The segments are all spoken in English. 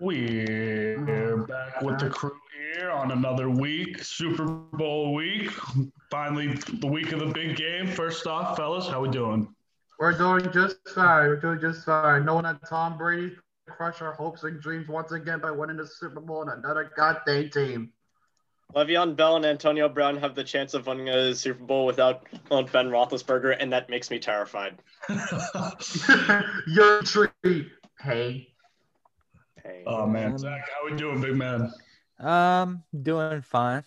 We're back with the crew here on another week, Super Bowl week. Finally, the week of the big game. First off, fellas, how we doing? We're doing just fine. We're doing just fine. Knowing that Tom Brady crushed our hopes and dreams once again by winning the Super Bowl and another goddamn team. Le'Veon Bell and Antonio Brown have the chance of winning a Super Bowl without Ben Roethlisberger, and that makes me terrified. Your treat. Hey. Hey. oh man, Zach, how we doing, big man? Um, doing fine.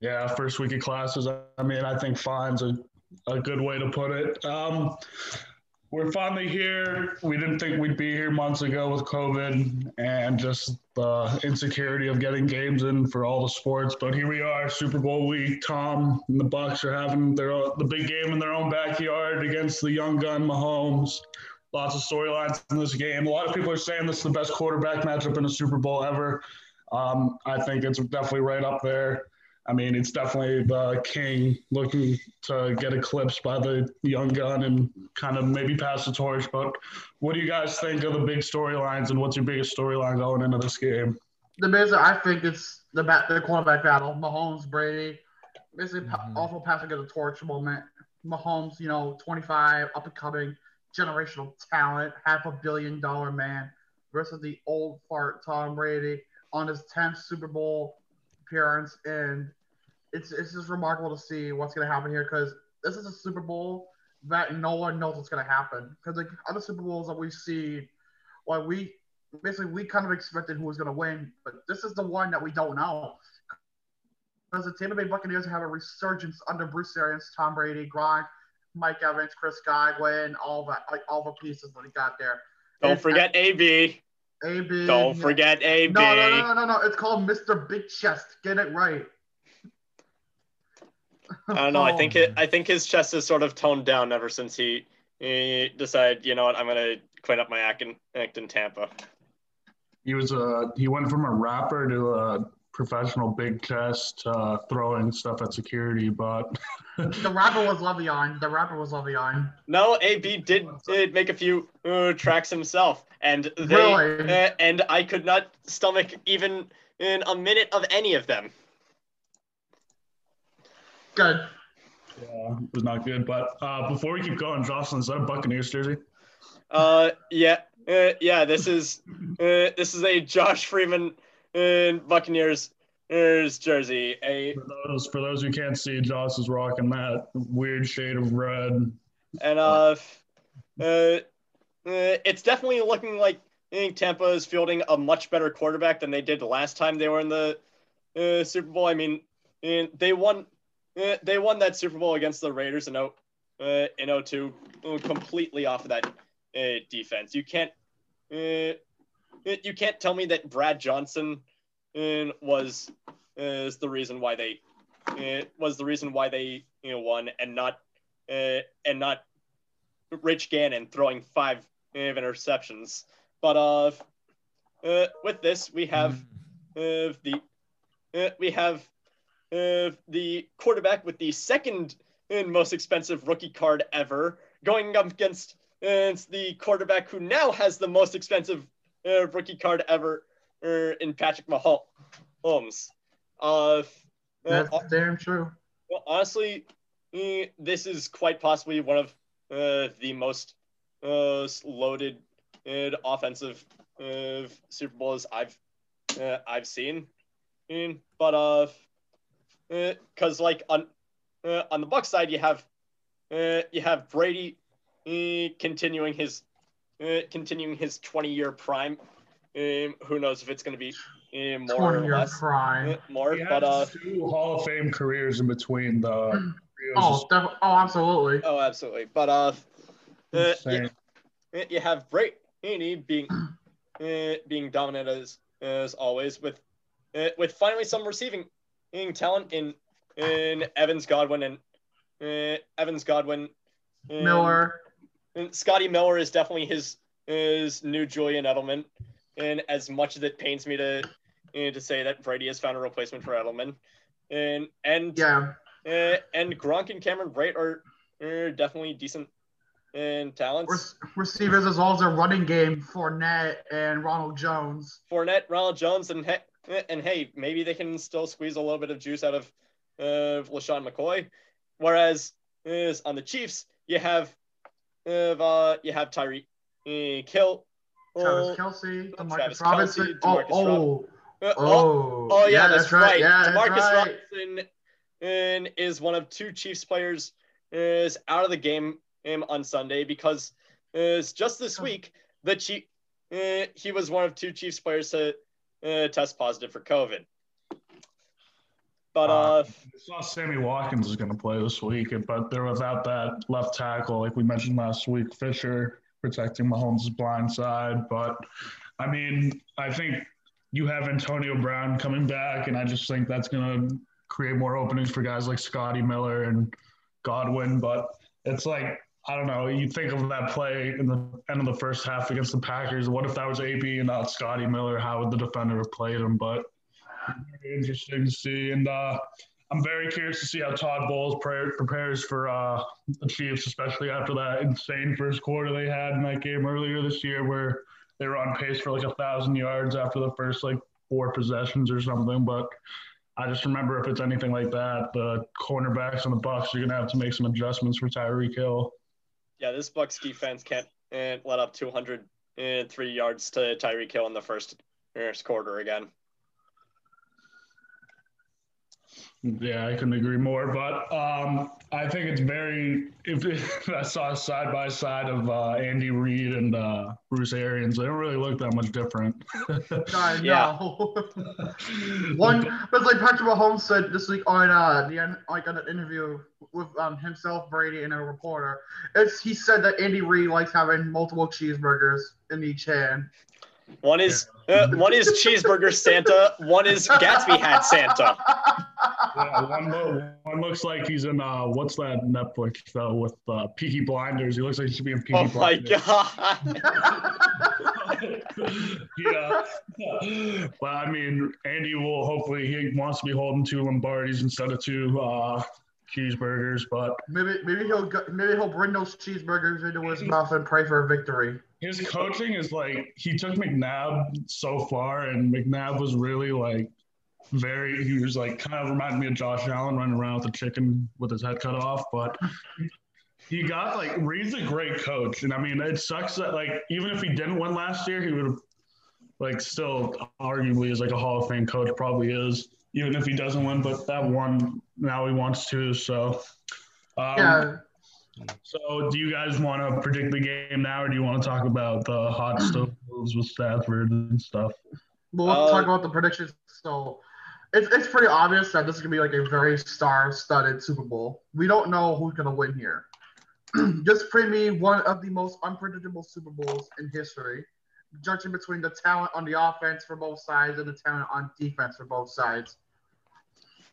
Yeah, first week of classes. I mean, I think fine's a, a good way to put it. Um, we're finally here. We didn't think we'd be here months ago with COVID and just the insecurity of getting games in for all the sports. But here we are, Super Bowl week. Tom and the Bucks are having their the big game in their own backyard against the young gun Mahomes. Lots of storylines in this game. A lot of people are saying this is the best quarterback matchup in a Super Bowl ever. Um, I think it's definitely right up there. I mean, it's definitely the king looking to get eclipsed by the young gun and kind of maybe pass the torch. But what do you guys think of the big storylines and what's your biggest storyline going into this game? The biggest, I think it's the bat, the quarterback battle. Mahomes, Brady, basically mm-hmm. also passing of the torch moment. Mahomes, you know, 25, up and coming, generational talent, half a billion dollar man versus the old fart Tom Brady on his 10th Super Bowl appearance. And it's, it's just remarkable to see what's going to happen here because this is a Super Bowl that no one knows what's going to happen. Because like other Super Bowls that we see, well, we basically we kind of expected who was going to win, but this is the one that we don't know. Because the Tampa Bay Buccaneers have a resurgence under Bruce Arians, Tom Brady, Gronk, Mike Evans, Chris Godwin, all that, like all the pieces that he got there. Don't and, forget AB. AB. Don't forget AB. No, no, no, no, no, no. It's called Mr. Big Chest. Get it right. I don't know. I think oh. it. I think his chest is sort of toned down ever since he, he decided. You know what? I'm gonna clean up my act in, act in Tampa. He was a. He went from a rapper to a professional big chest uh, throwing stuff at security, but the rapper was Le'Veon. The rapper was Le'Veon. No, AB did, did make a few uh, tracks himself, and they really? uh, and I could not stomach even in a minute of any of them. Good. Yeah, it was not good. But uh, before we keep going, Jocelyn, is that a Buccaneers jersey? Uh, yeah, uh, yeah. This is uh, this is a Josh Freeman in Buccaneers Here's jersey. A for those for those who can't see, Joss is rocking that weird shade of red. And uh, uh, uh it's definitely looking like I think Tampa is fielding a much better quarterback than they did the last time they were in the uh, Super Bowl. I mean, they won uh, they won that Super Bowl against the Raiders in 0 uh, in 02 completely off of that uh, defense. You can't uh, you can't tell me that Brad Johnson uh, was is the reason why they uh, was the reason why they you know won and not uh, and not Rich Gannon throwing five uh, interceptions. But uh, uh, with this we have uh, the uh, we have uh, the quarterback with the second and most expensive rookie card ever going up against uh, the quarterback who now has the most expensive uh, rookie card ever uh, in Patrick Mahomes. Uh, That's uh, damn true. Well, honestly, eh, this is quite possibly one of uh, the most uh, loaded and offensive uh, Super Bowls I've uh, I've seen. In, but uh, because uh, like on uh, on the Buck side, you have uh, you have Brady uh, continuing his uh, continuing his 20 year prime. Um, who knows if it's going to be uh, more or less prime. Uh, more, he but uh, two Hall of Fame careers in between the. Oh, def- oh, absolutely. Oh, absolutely. But uh, uh you, you have Brady being uh, being dominant as as always with uh, with finally some receiving talent in in Evans Godwin and uh, Evans Godwin and, Miller and Mm, Scotty Miller is definitely his his new Julian Edelman. And as much as it pains me to eh, to say that Brady has found a replacement for Edelman, and and yeah, uh, and Gronk and Cameron Brate are, are definitely decent and talents. Re- receivers as well as a running game, Fournette and Ronald Jones. Fournette, Ronald Jones, and he- and hey, maybe they can still squeeze a little bit of juice out of uh, LeSean McCoy. Whereas is on the Chiefs, you have uh, you have Tyreek uh, Hill. Travis Oh, Kelce, Travis Demarcus Robinson. Kelce, oh, Demarcus oh, uh, oh, oh, oh, yeah, that's, right. Yeah, that's Demarcus right. Robinson and is one of two Chiefs players is out of the game um, on Sunday because is just this Oh. week the Chief uh, he was one of two Chiefs players to uh, test positive for COVID. But uh, I saw Sammy Watkins is going to play this week, but they're without that left tackle, like we mentioned last week, Fisher protecting Mahomes' blind side. But I mean, I think you have Antonio Brown coming back, and I just think that's going to create more openings for guys like Scotty Miller and Godwin. But it's like, I don't know. You think of that play in the end of the first half against the Packers. What if that was AB and not Scotty Miller? How would the defender have played him? But very interesting to see. And uh, I'm very curious to see how Todd Bowles pre- prepares for uh, the Chiefs, especially after that insane first quarter they had in that game earlier this year, where they were on pace for like a thousand yards after the first like four possessions or something. But I just remember if it's anything like that, the cornerbacks and the Bucks are gonna have to make some adjustments for Tyreek Hill. yeah, this Bucks defense can't let up 203 yards to Tyreek Hill in the first, first quarter again. Yeah, I couldn't agree more. But um, I think it's very. If I saw side by side of uh, Andy Reid and uh, Bruce Arians, they don't really look that much different. I Yeah. know. One, but like Patrick Mahomes said this week on uh the en- like on an interview with um himself, Brady, and a reporter, it's he said that Andy Reid likes having multiple cheeseburgers in each hand. One is uh, one is cheeseburger Santa. One is Gatsby hat Santa. Yeah, one, lo- one looks like he's in uh, what's that Netflix show with uh, Peaky Blinders? He looks like he should be in Peaky Oh my Blinders. god! yeah. But I mean, Andy will hopefully he wants to be holding two Lombardis instead of two uh, cheeseburgers. But maybe maybe he'll go, maybe he'll bring those cheeseburgers into his mouth and pray for a victory. his coaching is like he took McNabb so far, and McNabb was really like very. He was like kind of reminded me of Josh Allen running around with a chicken with his head cut off, but. He got like Reid's a great coach, and I mean it sucks that like even if he didn't win last year, he would have like still arguably is like a Hall of Fame coach, probably is even if he doesn't win. But that one now he wants to. So, um, Yeah, so, do you guys want to predict the game now, or do you want to talk about the hot stove moves with Stafford and stuff? we'll Uh, talk about the predictions. So it's it's pretty obvious that this is gonna be like a very star-studded Super Bowl. We don't know who's gonna win here. Just pre me one of the most unpredictable Super Bowls in history, judging between the talent on the offense for both sides and the talent on defense for both sides.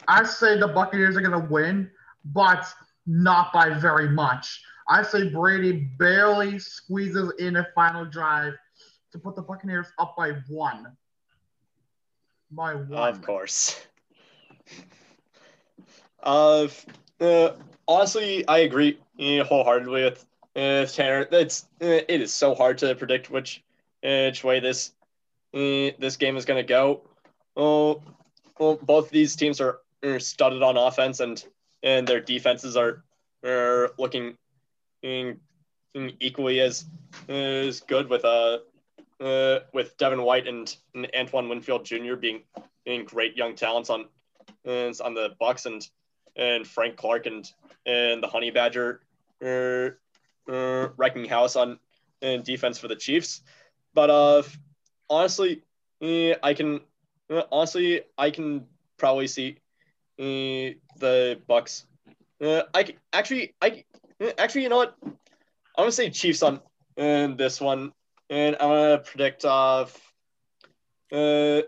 I say the Buccaneers are gonna win, but not by very much. I say Brady barely squeezes in a final drive to put the Buccaneers up by one. By one. Of course. Uh, uh, honestly, I agree uh, wholeheartedly with uh, Tanner. It's uh, it is so hard to predict which uh, which way this uh, this game is going to go. Oh, well, both these teams are, are studded on offense, and and their defenses are are looking in, in equally as as good with uh, uh with Devin White and, and Antoine Winfield Jr. being being great young talents on uh, on the Bucks and and Frank Clark and and the Honey Badger uh, uh, wrecking house on in defense for the Chiefs. But uh, honestly, eh, I can uh, honestly I can probably see the Bucks. Uh, I actually I actually you know what I'm gonna say Chiefs on uh, this one, and I'm gonna predict off uh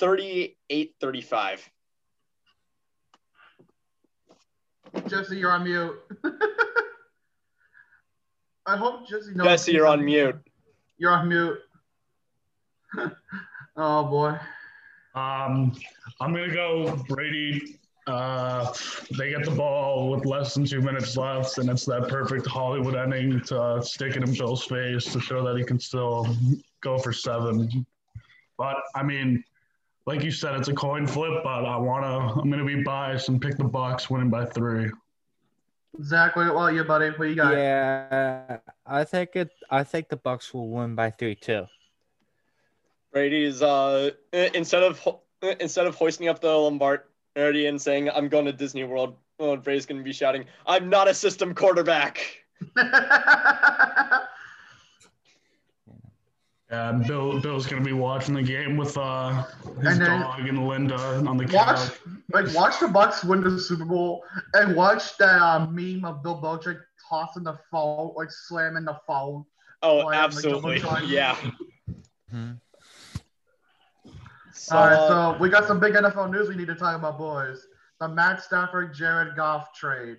38-35. Jesse, you're on mute. I hope Jesse knows. Jesse, you're on mute. You're on mute. oh boy. Um, I'm gonna go Brady Uh, they get the ball with less than two minutes left, and it's that perfect Hollywood ending to uh, stick it in Bill's face to show that he can still go for seven. But I mean, like you said, it's a coin flip. But I wanna, I'm gonna be biased and pick the Bucks winning by three. Zach, what about you, buddy? What you got? Yeah, I think it. I think the Bucks will win by three too. Brady's uh instead of instead of hoisting up the Lombardi and saying I'm going to Disney World, oh, Brady's going to be shouting, "I'm not a system quarterback." Yeah, Bill, Bill's gonna be watching the game with uh, his And then- dog and Linda on the watch, couch. like, watch the Bucks win the Super Bowl, and watch that uh, meme of Bill Belichick tossing the phone, like slamming the phone. Oh, yeah, absolutely, McDonald's. yeah. Mhm. So, All right, uh, so we got some big NFL news we need to talk about, boys. The Matt Stafford Jared Goff trade.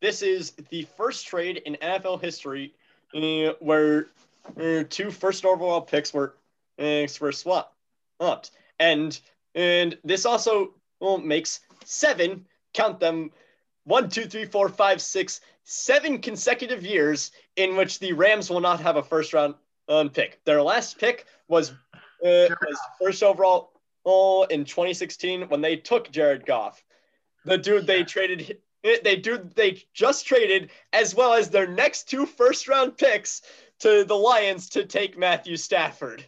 this is the first trade in NFL history uh, where uh, two first overall picks were uh, were swapped, and and this also well, makes seven count them one two three four five six seven consecutive years in which the Rams will not have a first round um, pick. Their last pick was uh, was first overall in 2016 when they took Jared Goff, the dude they traded they do they just traded as well as their next two first round picks to the Lions to take Matthew Stafford.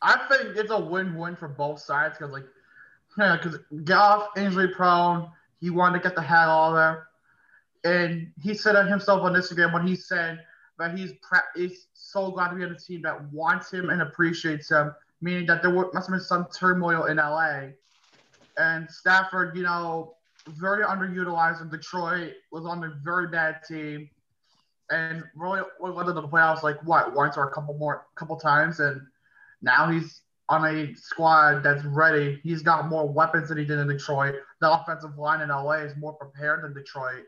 I think it's a win-win for both sides because, like, yeah, because Goff injury prone, he wanted to get the hell out of there, and he said it himself on Instagram when he said that he's pra- he's so glad to be on a team that wants him and appreciates him, meaning that there must have been some turmoil in LA, and Stafford, you know, very underutilized in Detroit, was on a very bad team, and really went to the playoffs like what once or a couple more, couple times, and now he's on a squad that's ready. He's got more weapons than he did in Detroit. The offensive line in LA is more prepared than Detroit.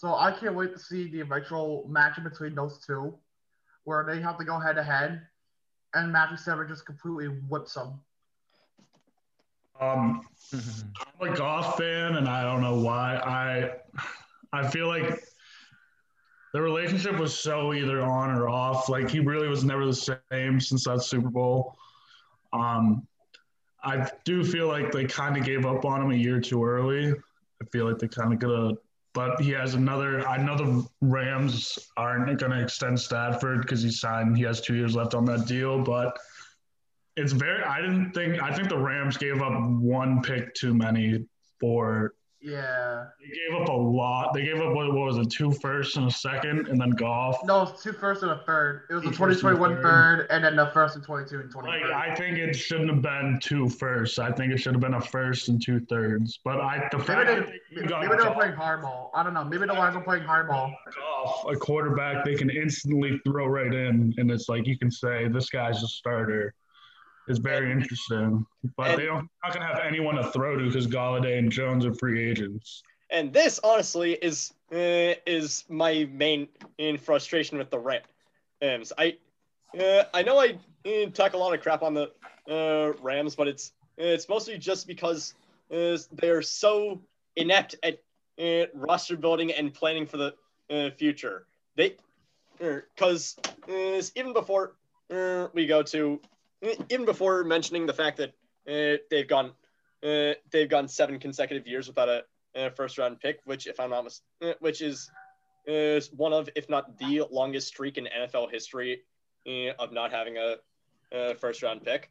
So I can't wait to see the eventual matchup between those two, where they have to go head to head, and Matthew Stafford just completely whips them. Um, I'm a Goff fan, and I don't know why. I I feel like the relationship was so either on or off. Like he really was never the same since that Super Bowl. Um, I do feel like they kind of gave up on him a year too early. I feel like they kind of could have, but he has another. I know the Rams aren't going to extend Stafford because he signed. He has two years left on that deal, but it's very. I didn't think. I think the Rams gave up one pick too many for. Yeah. They gave up a lot. They gave up what, what was it, two firsts and a second, and then Goff. No, it's two first and a third. It was a Two a 2021 third. third, and then the first and 22 and 23. Like I think it shouldn't have been two firsts. I think it should have been a first and two thirds. But I the Maybe fact they, that they maybe they were playing hardball. I don't know. Maybe the Lions were playing hardball. Goff, a quarterback they can instantly throw right in, and it's like you can say this guy's a starter. It's very interesting, but And- they don't not gonna have anyone to throw to because Golladay and Jones are free agents. And this honestly is uh, is my main in frustration with the Rams. I uh, I know I uh, talk a lot of crap on the uh, Rams, but it's it's mostly just because uh, they're so inept at uh, roster building and planning for the uh, future. They because uh, even before uh, we go to even before mentioning the fact that uh, they've gone uh, they've gone seven consecutive years without a uh, first round pick, which, if I'm not mis- uh, which is is one of, if not the longest streak in NFL history uh, of not having a, a first round pick.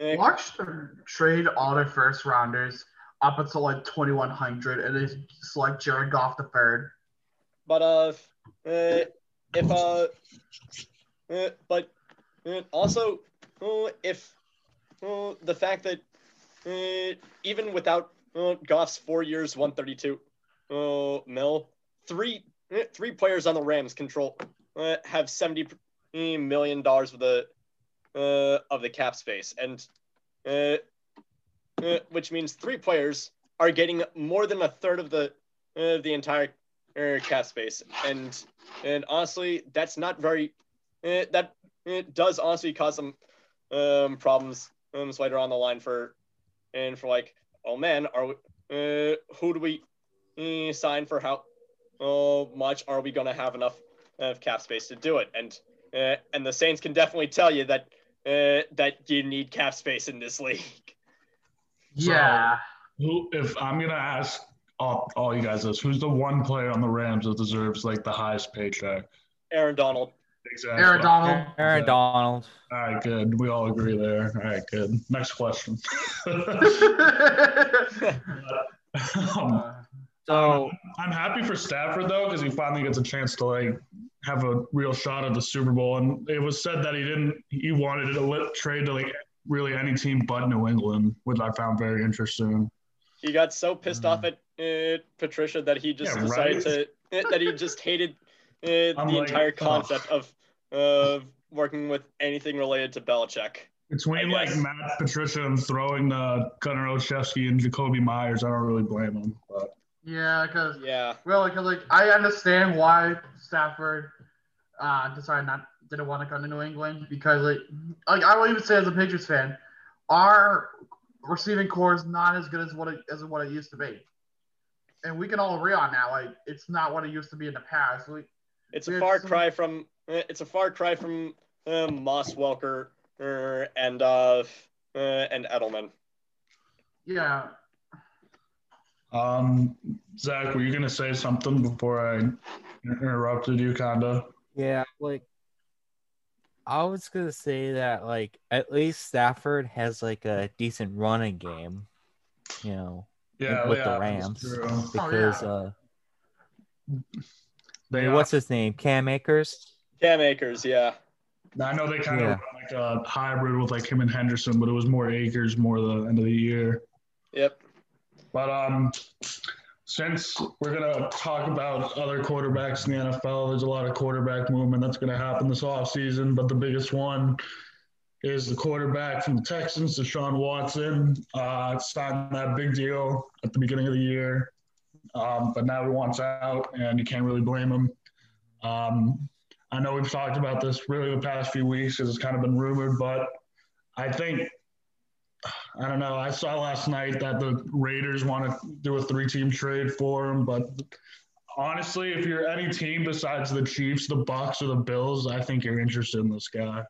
Uh, Watch them trade all their first rounders up until like 2100 and they select Jared Goff the third. but uh, uh, if uh, uh but uh, also if uh, the fact that uh, even without uh, Goff's four years, 132 uh, mil, three uh, three players on the Rams control have 70 million dollars of the of the cap space, and which means three players are getting more than a third of the the entire cap space, and and honestly, that's not very. That it does honestly cause some um, problems um, later on the line for and for like oh man, are we, uh, who do we uh, sign for how uh, much? Are we going to have enough of cap space to do it? And uh, and the Saints can definitely tell you that uh, that you need cap space in this league. Yeah. Who, if I'm gonna ask all, all you guys this, who's the one player on the Rams that deserves like the highest paycheck? Aaron Donald. Exactly. Aaron Donald. Aaron Yeah. Donald. All right, good. We all agree there. All right, good. Next question. um, So I'm happy for Stafford though, because he finally gets a chance to like have a real shot at the Super Bowl. And it was said that he didn't. He wanted to let, trade to like really any team but New England, which I found very interesting. He got so pissed off at uh, Patricia that he just Yeah, decided right? to that he just hated the like, entire ugh. concept of of working with anything related to Belichick. Between I like. Matt Patricia and throwing the Gunner Olszewski and Jakobi Meyers, I don't really blame them. But yeah, because Yeah, really, because like I understand why Stafford uh, decided not didn't want to come to New England because like like I will even say as a Patriots fan, our receiving corps is not as good as what it as what it used to be, and we can all agree on that. Like it's not what it used to be in the past. We, it's a It's- far cry from uh, it's a far cry from uh, Moss Welker uh, and uh, uh, and Edelman. yeah, um, Zach, were you gonna say something before I interrupted you, kinda? yeah, like I was gonna say that like at least Stafford has like a decent running game, you know, Yeah, with yeah, the that's Rams true. because yeah. uh, They what's his name, Cam Akers. Cam Akers, yeah. I know they kind Yeah. of like a hybrid with like him and Henderson, but it was more Akers more the end of the year. Yep. But um, since we're gonna talk about other quarterbacks in the NFL, there's a lot of quarterback movement that's gonna happen this offseason. But the biggest one is the quarterback from the Texans, Deshaun Watson. Uh, signed that big deal at the beginning of the year, um, but now he wants out, and you can't really blame him. Um, I know we've talked about this really the past few weeks because it's kind of been rumored, but I think I don't know. I saw last night that the Raiders want to do a three-team trade for him, but honestly, if you're any team besides the Chiefs, the Bucks, or the Bills, I think you're interested in this guy.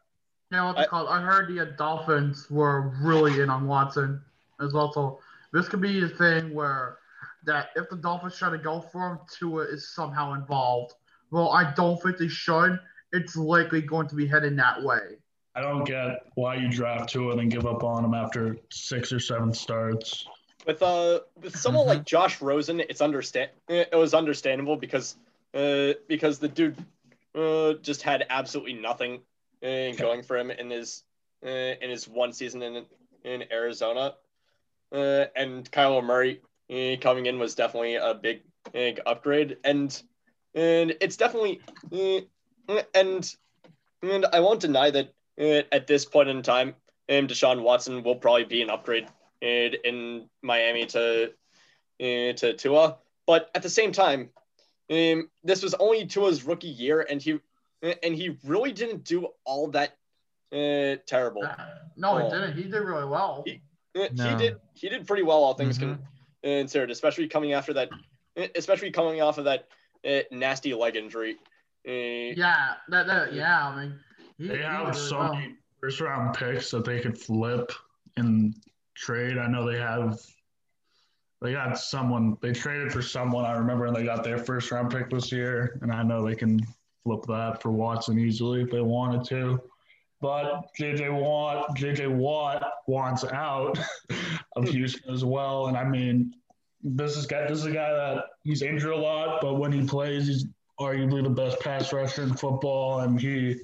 you know what's it I- called? I heard the Dolphins were really in on Watson as well. So this could be a thing where that if the Dolphins try to go for him, Tua is somehow involved. Well, I don't think they should. It's likely going to be heading that way. I don't get why you draft two and then give up on him after six or seven starts. With uh with someone Mhm. like Josh Rosen, it's understand it was understandable because uh because the dude uh just had absolutely nothing uh, going for him in his uh, in his one season in in Arizona, uh, and Kyler Murray coming in was definitely a big big upgrade, and and it's definitely uh, and and I won't deny that uh, at this point in time, um, Deshaun Watson will probably be an upgrade in, in Miami to uh, to Tua, but at the same time, um, this was only Tua's rookie year, and he and he really didn't do all that uh, terrible. No, he Oh. didn't. He did really well. He- Uh, He did he did pretty well, all things Mhm. Con- considered, especially coming after that, especially coming off of that uh, nasty leg injury. Uh, Yeah, that, that yeah. I mean, he, They he have really so well. many first round picks that they could flip and trade. I know they have. They got someone. They traded for someone. I remember, and they got their first round pick this year. And I know they can flip that for Watson easily if they wanted to. But JJ Watt, JJ Watt wants out of hmm. Houston as well. And I mean, this is guy. This is a guy that he's injured a lot, but when he plays, he's arguably the best pass rusher in football, and he.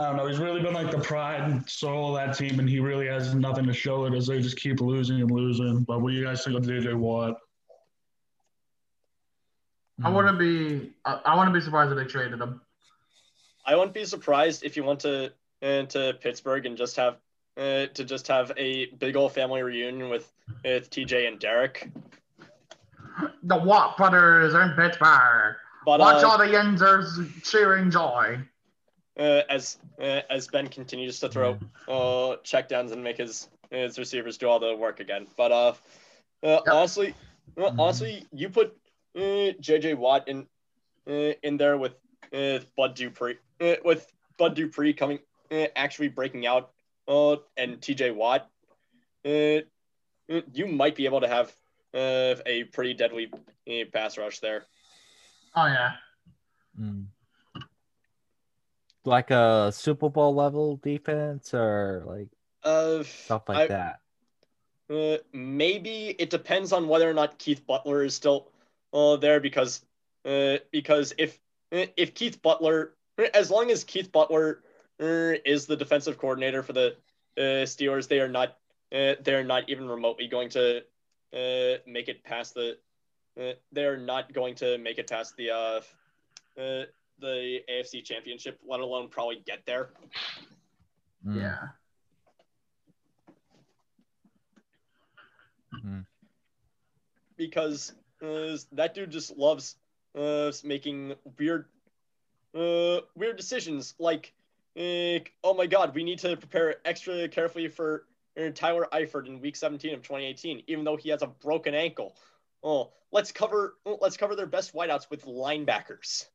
I don't know. He's really been like the pride and soul of that team, and he really has nothing to show it as they just keep losing and losing. But what do you guys think of JJ Watt? I hmm. wouldn't be. I, I wouldn't be surprised if they traded him. I wouldn't be surprised if you want to to Pittsburgh and just have uh, to just have a big old family reunion with with TJ and Derek. The Watt brothers in Pittsburgh. But Watch uh, all the Yinzers cheering joy. uh, as uh, as Ben continues to throw uh, checkdowns and make his his receivers do all the work again. But uh, uh honestly, uh, honestly, you put uh, J.J. Watt in uh, in there with uh, Bud Dupree, uh, with Bud Dupree coming actually breaking out, uh, and T.J. Watt, uh, you might be able to have uh, a pretty deadly uh, pass rush there. Oh yeah. Mm. Like a Super Bowl level defense or like Uh, stuff like I- that. Uh, maybe it depends on whether or not Keith Butler is still uh, there because uh, because if if Keith Butler as long as Keith Butler is the defensive coordinator for the uh, Steelers, they are not uh, they're not even remotely going to uh, make it past the uh, they're not going to make it past the uh, uh, the AFC Championship, let alone probably get there. Mm. Yeah. Mhm. because uh, that dude just loves uh, making weird uh, weird decisions like uh, oh my god we need to prepare extra carefully for uh, Tyler Eifert in week 17 of 2018 even though he has a broken ankle oh let's cover let's cover their best wideouts with linebackers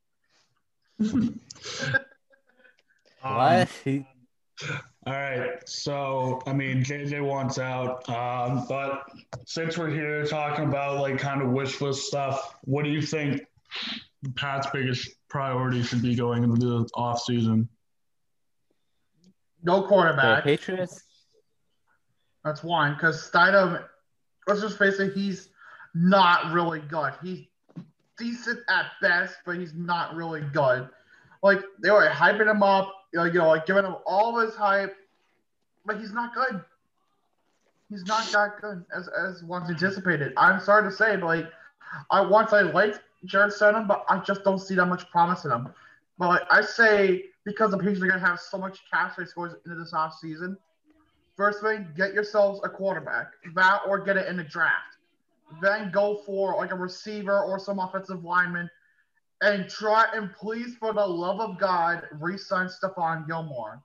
Um, What? He- All right. So, I mean, JJ wants out. Um, but since we're here talking about like kind of wish list stuff, what do you think Pat's biggest priority should be going into the off No the quarterback. Patriots? That's one. Because Stidham, let's just face it, he's not really good. He's decent at best, but he's not really good. Like they were hyping him up, you know, you know, like giving him all his hype, but he's not good. He's not that good as as once anticipated. I'm sorry to say, but like I once I liked Jarrett Stidham, but I just don't see that much promise in him. But like, I say because the Patriots are gonna have so much cap space going into this off season, First thing, get yourselves a quarterback. That or get it in the draft. Then go for like a receiver or some offensive lineman. And try and please, for the love of God, re-sign Stephon Gilmore.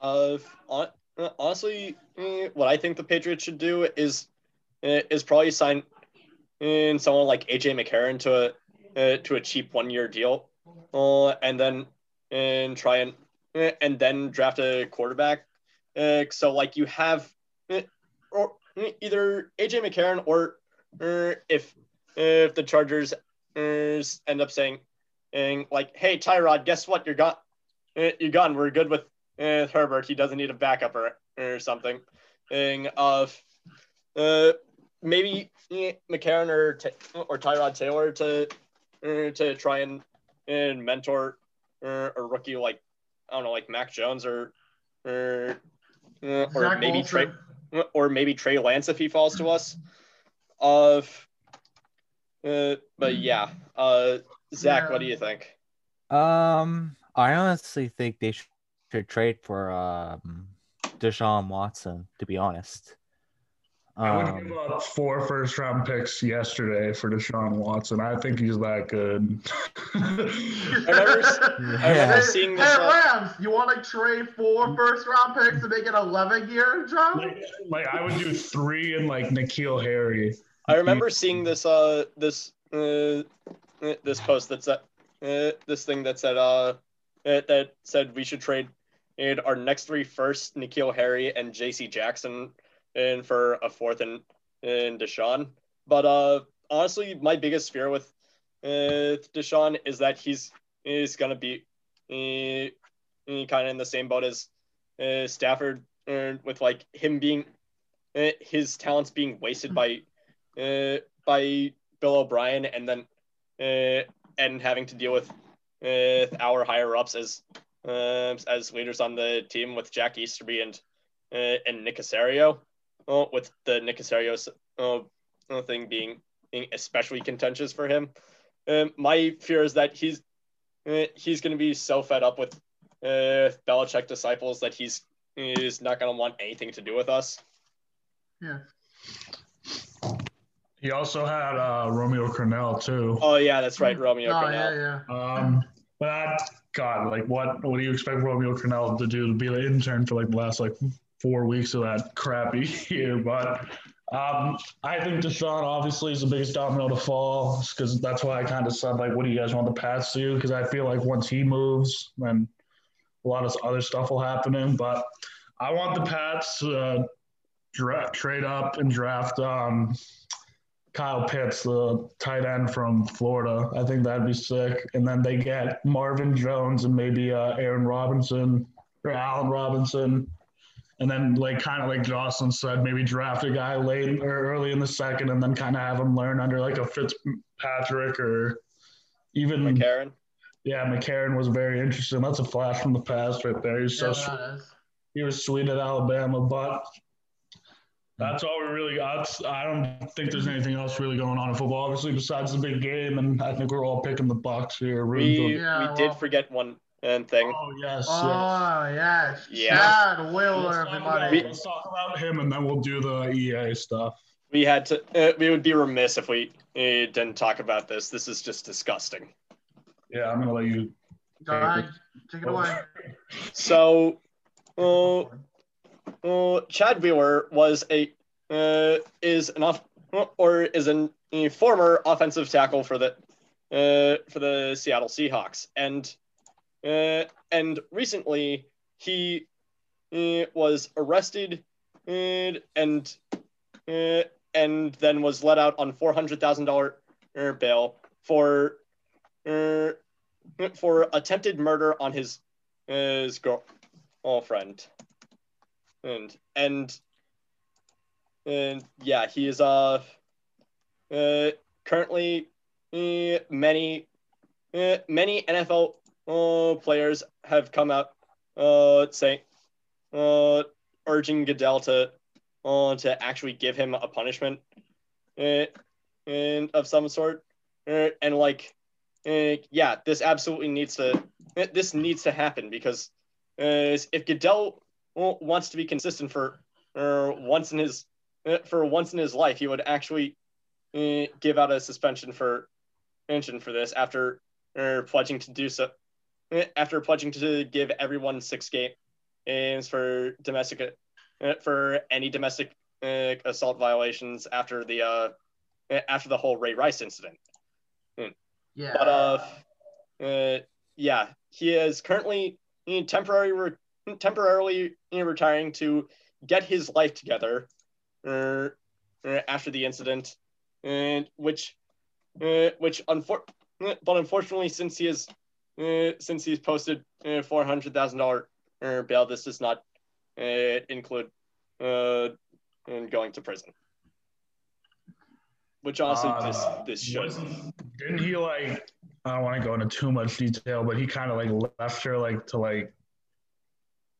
Uh, honestly, eh, what I think the Patriots should do is eh, is probably sign in someone like AJ McCarron to a to a cheap one year deal, uh, and then and try and eh, and then draft a quarterback. Uh, so like you have eh, or either AJ McCarron or uh, if if the Chargers uh, end up saying and like, hey Tyrod, guess what? You're gone. You're gone. We're good with eh, Herbert, he doesn't need a backup or, or something. Thing of uh, maybe McCarron or or Tyrod Taylor to uh, to try and and mentor uh, a rookie like I don't know, like Mac Jones or or uh, or Zach maybe Trey or maybe Trey Lance if he falls to us. Of uh, but yeah, uh, Zach, what do you think? Um, I honestly think they sh- should trade for um Deshaun Watson. To be honest, I would um, give up four first round picks yesterday for Deshaun Watson. I think he's that good. remember- I remember Hey, seeing hey, this. Uh, Rams, you want to trade four first round picks to make it 11 year, Joe? like, like I would do three and like N'Keal Harry. I remember seeing this uh this uh uh, this post that said uh, this thing that said uh uh, that said we should trade in our next three first N'Keal Harry and J.C. Jackson and for a fourth and and Deshaun. But uh honestly, my biggest fear with uh Deshaun is that he's he's gonna be uh, kind of in the same boat as uh, Stafford uh, with like him being uh, his talents being wasted by uh, by Bill O'Brien, and then uh, and having to deal with uh, our higher ups as uh, as leaders on the team with Jack Easterby and uh, and Nick Caserio, uh, with the Nick Caserio uh, thing being being especially contentious for him. Um, my fear is that he's uh, he's going to be so fed up with uh, Belichick disciples that he's is not going to want anything to do with us. Yeah. He also had uh, Romeo Crennel too. Oh yeah, that's right, Romeo Oh, Crennel. yeah, yeah. Um, but God, like what what do you expect Romeo Crennel to do to be an intern for like the last like four weeks of that crappy year. But um, I think Deshaun obviously is the biggest domino to fall because that's why I kind of said, like, what do you guys want the Pats to do? Because I feel like once he moves, then a lot of other stuff will happen in. But I want the Pats to uh, dra- trade up and draft um, Kyle Pitts, the tight end from Florida. I think that'd be sick. And then they get Marvin Jones and maybe uh, Aaron Robinson or Allen Robinson. And then, like, kind of like Jocelyn said, maybe draft a guy late or early in the second and then kind of have him learn under like a Fitzpatrick or even McCarron. Yeah, McCarron was very interesting. That's a flash from the past right there. He's so Yeah, sweet. that is. he was sweet at Alabama, but that's all we really got. I don't think there's anything else really going on in football, obviously, besides the big game. And I think we're all picking the Bucks here. rooting We for- Yeah, we did forget one uh, thing. Oh yes. yes. Oh yes, Yeah. Chad Wheeler, Let's talk, about, everybody. let's talk about him, and then we'll do the EA stuff. We had to. Uh, we would be remiss if we uh, didn't talk about this. This is just disgusting. Yeah, I'm gonna let you. Go ahead, take it away. So, uh, uh, Chad Wheeler was a uh, is an off or is an, a former offensive tackle for the uh, for the Seattle Seahawks, and uh, and recently he uh, was arrested and and, uh, and then was let out on four hundred thousand dollar bail for uh, for attempted murder on his his girl girlfriend. And and and yeah he is uh uh currently uh, many uh, many NFL uh, players have come out uh saying uh urging Goodell to uh, to actually give him a punishment uh, and of some sort uh, and like uh, yeah this absolutely needs to this needs to happen because uh, if Goodell uh, wants to be consistent for uh, once in his uh, for once in his life, he would actually uh, give out a suspension for suspension for this after uh, pledging to do so. After pledging to give everyone six games for domestic uh, for any domestic uh, assault violations after the uh, after the whole Ray Rice incident. Yeah. But uh, uh, yeah, he is currently temporary re- temporarily retiring to get his life together uh, uh, after the incident, and which uh, which unfor- but unfortunately, since he is uh, since he's posted uh, four hundred thousand dollar uh, bail, this does not uh, include uh, in going to prison. Which also this this should. Didn't he like? I don't want to go into too much detail, but he kind of like left her like to like.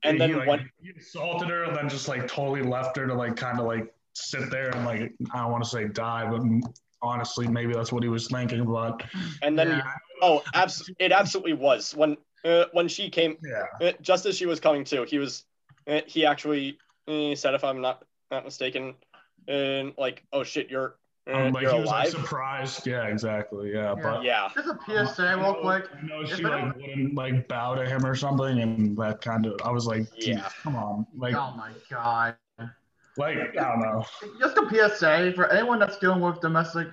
And he, then like, when he assaulted her, and then just like totally left her to like kind of like sit there and like I don't want to say die, but honestly, maybe that's what he was thinking. But and then Yeah. oh, abs- it absolutely was when uh, when she came yeah, uh, just as she was coming to. He was uh, he actually uh, said, if I'm not not mistaken, and like, oh shit, you're um, like you're he was like alive. surprised. Yeah, exactly. Yeah, Yeah. but yeah, Just a PSA, real quick. I know she like don't- wouldn't like bow to him or something, and that kind of I was like, Yeah. yeah, come on, like, Oh my god. Like I don't know. Just a PSA for anyone that's dealing with domestic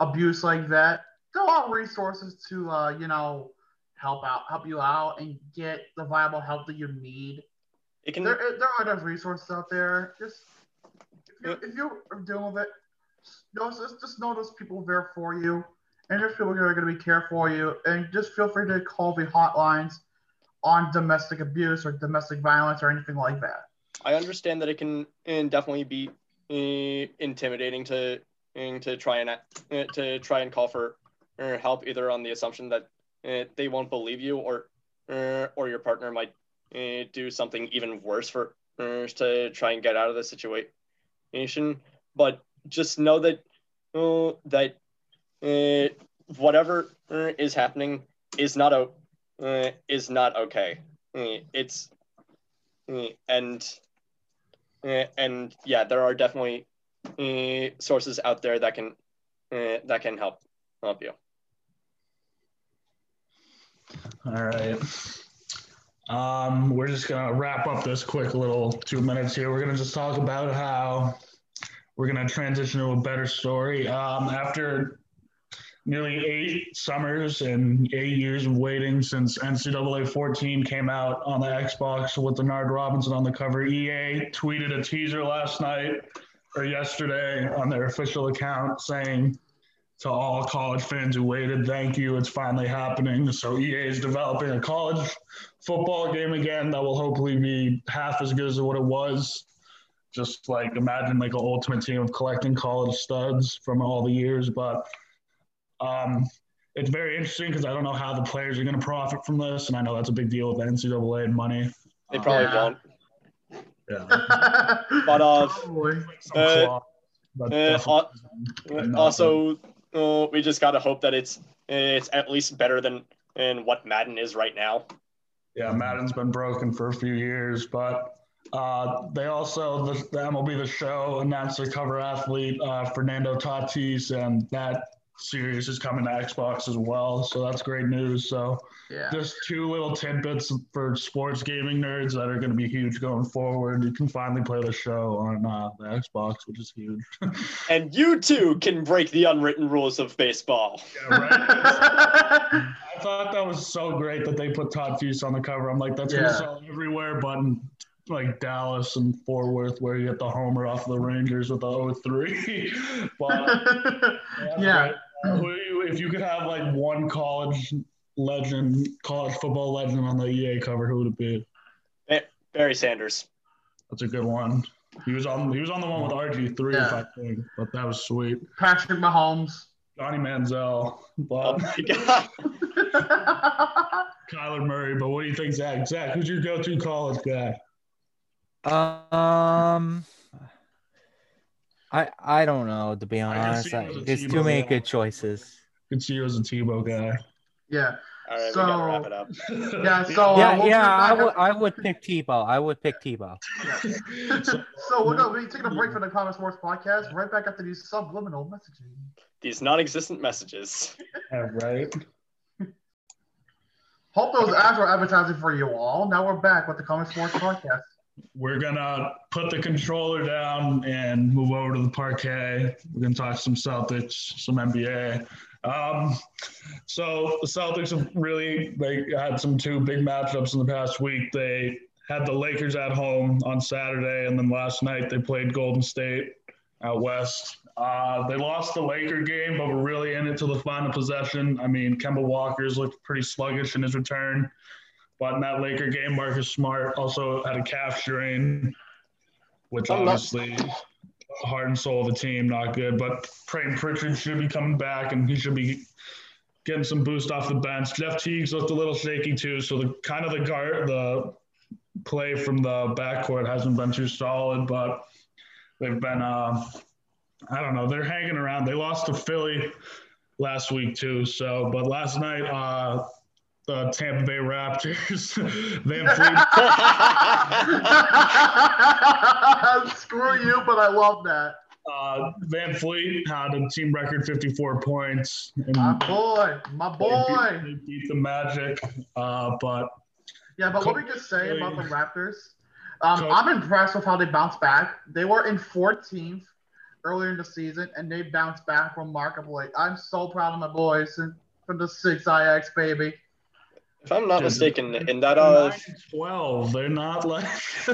abuse like that. There are resources to, uh, you know, help out, help you out, and get the viable help that you need. it can. There, there are enough resources out there. Just if you, if you are dealing with it, know, just, just know those people there for you, and there's people that are going to be care for you, and just feel free to call the hotlines on domestic abuse or domestic violence or anything like that. I understand that it can and definitely be uh, intimidating to uh, to try and uh, to try and call for uh, help, either on the assumption that they won't believe you, or or your partner might do something even worse for to try and get out of the situation. But just know that that whatever is happening is not o- is not okay. It's and and yeah, there are definitely uh, sources out there that can uh, that can help help you. All right. Um, we're just gonna wrap up this quick little two minutes here. We're gonna just talk about how we're gonna transition to a better story. Um, after nearly eight summers and eight years of waiting since NCAA 14 came out on the Xbox with Denard Robinson on the cover, EA tweeted a teaser last night or yesterday on their official account saying to all college fans who waited, thank you. It's finally happening. So EA is developing a college football game again that will hopefully be half as good as what it was. Just like imagine like an ultimate team of collecting college studs from all the years, but um, it's very interesting because I don't know how the players are going to profit from this, and I know that's a big deal with the NCAA and money. They probably Yeah. won't. Yeah, But uh, Uh, but uh, definitely- uh, nothing. also, uh, we just gotta hope that it's it's at least better than in what Madden is right now. Yeah, Madden's been broken for a few years, but uh, they also the, the MLB The Show announced their cover athlete uh, Fernando Tatis, and that series is coming to Xbox as well. So that's great news. So Yeah. just two little tidbits for sports gaming nerds that are going to be huge going forward. You can finally play the show on uh, the Xbox, which is huge. And you too can break the unwritten rules of baseball. yeah, right? I thought that was so great that they put Tatis on the cover. I'm like, that's Yeah. gonna sell everywhere, but in like Dallas and Fort Worth, where you get the homer off the Rangers with the 03. but yeah. Who you, if you could have like one college legend, college football legend on the EA cover, who would it be? Barry Sanders. That's a good one. He was on. He was on the one with RG three, if I think, but that was sweet. Patrick Mahomes. Johnny Manziel, Oh but my god. Kyler Murray. But what do you think, Zach? Zach, who's your go-to college guy? Um, I I don't know to be honest. see I, him as a there's too many guy. good choices. Could see you as a Tebow guy. yeah. All right, So- we gotta wrap it up. Yeah, so- yeah, uh, we'll yeah, I would I would pick Tebow. I would pick Tebow. so, So we're gonna be taking a break from the Common Sports Podcast. Right back after these subliminal messages. These non-existent messages. yeah, right. Hope those ads were advertising for you all. Now we're back with the Common Sports Podcast. We're gonna put the controller down and move over to the parquet. We're gonna talk some Celtics, some NBA. Um, so the Celtics have really they had some two big matchups in the past week. They had the Lakers at home on Saturday, and then last night they played Golden State out west. Uh, they lost the Laker game, but were really in it to the final possession. I mean, Kemba Walker's looked pretty sluggish in his return. But in that Laker game, Marcus Smart also had a calf strain, which obviously heart and soul of the team, not good. But Payton Pritchard should be coming back, and he should be getting some boost off the bench. Jeff Teagues looked a little shaky too, so the kind of the guard, the play from the backcourt hasn't been too solid, but they've been, uh, I don't know, they're hanging around. They lost to Philly last week too, so but last night, uh, the Tampa Bay Raptors, VanVleet. Screw you, but I love that. Uh, VanVleet had a team record 54 points. My boy, my boy. beat, they beat the Magic, uh, but Yeah, but let me just say about the Raptors. Um, Coach- I'm impressed with how they bounced back. They were in 14th earlier in the season, and they bounced back remarkably. I'm so proud of my boys and from the six IX baby. If I'm not mistaken, in that uh, 12. They're not like.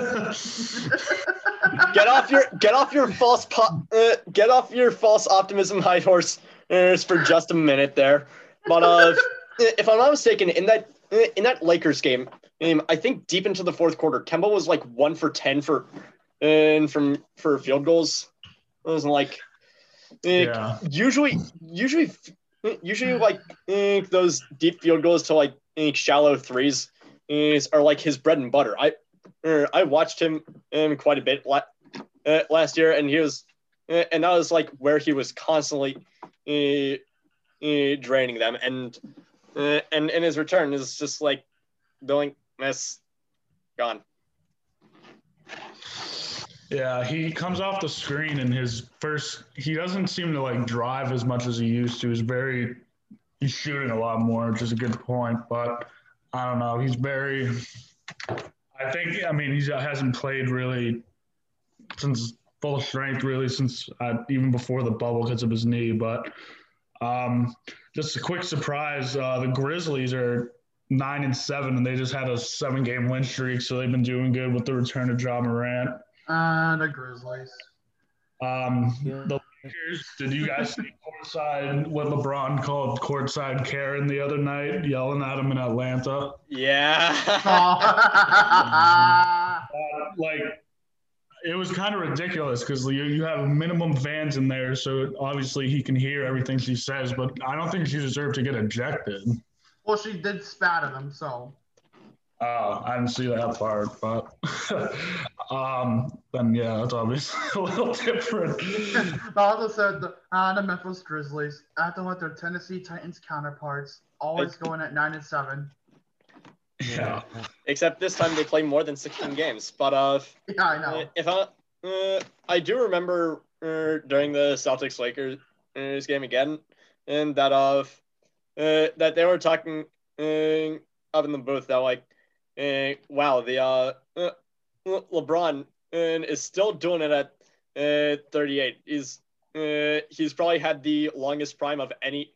get off your get off your false po- uh, get off your false optimism high horse uh, for just a minute there. But uh, if I'm not mistaken, in that in that Lakers game, um, I think deep into the fourth quarter, Kemba was like one for ten for and from for field goals. It was like uh, yeah. usually usually usually like uh, those deep field goals to like uh, shallow threes is are like his bread and butter. I uh, I watched him um, quite a bit la- uh, last year, and he was uh, and that was like where he was constantly uh, uh, draining them, and uh, and in his return is just like going mess gone. Yeah, he comes off the screen and his first. He doesn't seem to like drive as much as he used to. He's very, he's shooting a lot more, which is a good point. But I don't know. He's very, I think, I mean, he hasn't played really since full strength, really, since uh, even before the bubble because of his knee. But um, just a quick surprise uh, the Grizzlies are nine and seven, and they just had a seven game win streak. So they've been doing good with the return of Ja Morant. Uh, the Grizzlies. Um, yeah. The Lakers, did you guys see courtside what LeBron called courtside Karen the other night, yelling at him in Atlanta? Yeah. uh, like, it was kind of ridiculous because you, you have minimum fans in there, so obviously he can hear everything she says, but I don't think she deserved to get ejected. Well, she did spat at him, so. Oh, I didn't see that part, but um, then yeah, that's obviously a little different. but also said the, uh, the Memphis Grizzlies, acting like their Tennessee Titans counterparts, always going at nine and seven. Yeah. Except this time they play more than 16 games. But uh, yeah, I know. If I, uh, I do remember uh, during the Celtics Lakers uh, game again, and that uh, uh that they were talking uh, up in the booth that like uh, wow, the uh, uh LeBron uh, is still doing it at uh, 38. He's uh, he's probably had the longest prime of any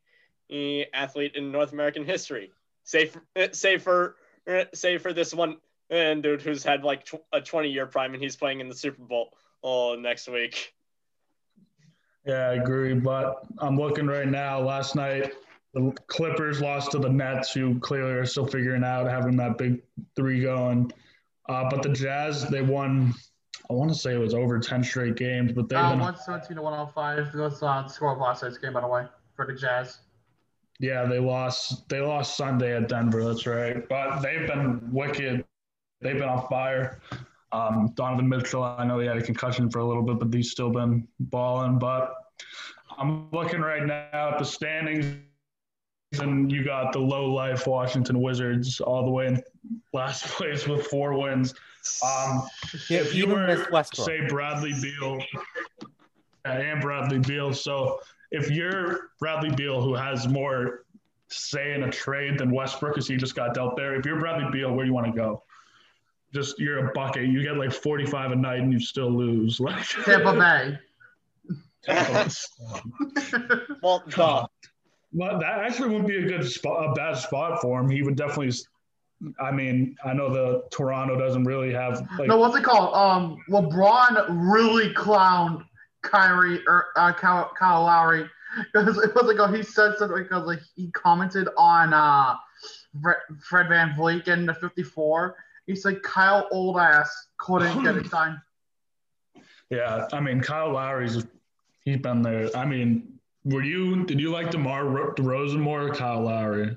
uh, athlete in North American history, save for, uh, save for uh, save for this one and dude who's had like tw- a 20 year prime and he's playing in the Super Bowl oh next week. Yeah, I agree. But I'm looking right now. Last night, the Clippers lost to the Nets, who clearly are still figuring out having that big three going. Uh, but the Jazz, they won. I want to say it was over ten straight games, but they've uh, been 117 to 105. That's uh, score of last night's game, by the way, for the Jazz. Yeah, they lost. They lost Sunday at Denver. That's right. But they've been wicked. They've been on fire. Um, Donovan Mitchell, I know he had a concussion for a little bit, but he's still been balling. But I'm looking right now at the standings and you got the low life Washington Wizards all the way in last place with four wins. Um, yeah, if you were say Bradley Beal and Bradley Beal, so if you're Bradley Beal who has more say in a trade than Westbrook because he just got dealt there, if you're Bradley Beal, where do you want to go? Just you're a bucket. You get like 45 a night and you still lose. Like Tampa Bay. well, duh. Well, that actually wouldn't be a good spot, a bad spot for him. He would definitely. I mean, I know the Toronto doesn't really have. Like, no, what's it called? Um, LeBron really clowned Kyrie or uh, Kyle, Kyle Lowry because it was like oh, he said something because like he commented on uh Fred VanVleet in the 54. He said Kyle old ass couldn't get it done. Yeah, I mean Kyle Lowry's he's been there. I mean were you? Did you like Demar DeRozan more or Kyle Lowry?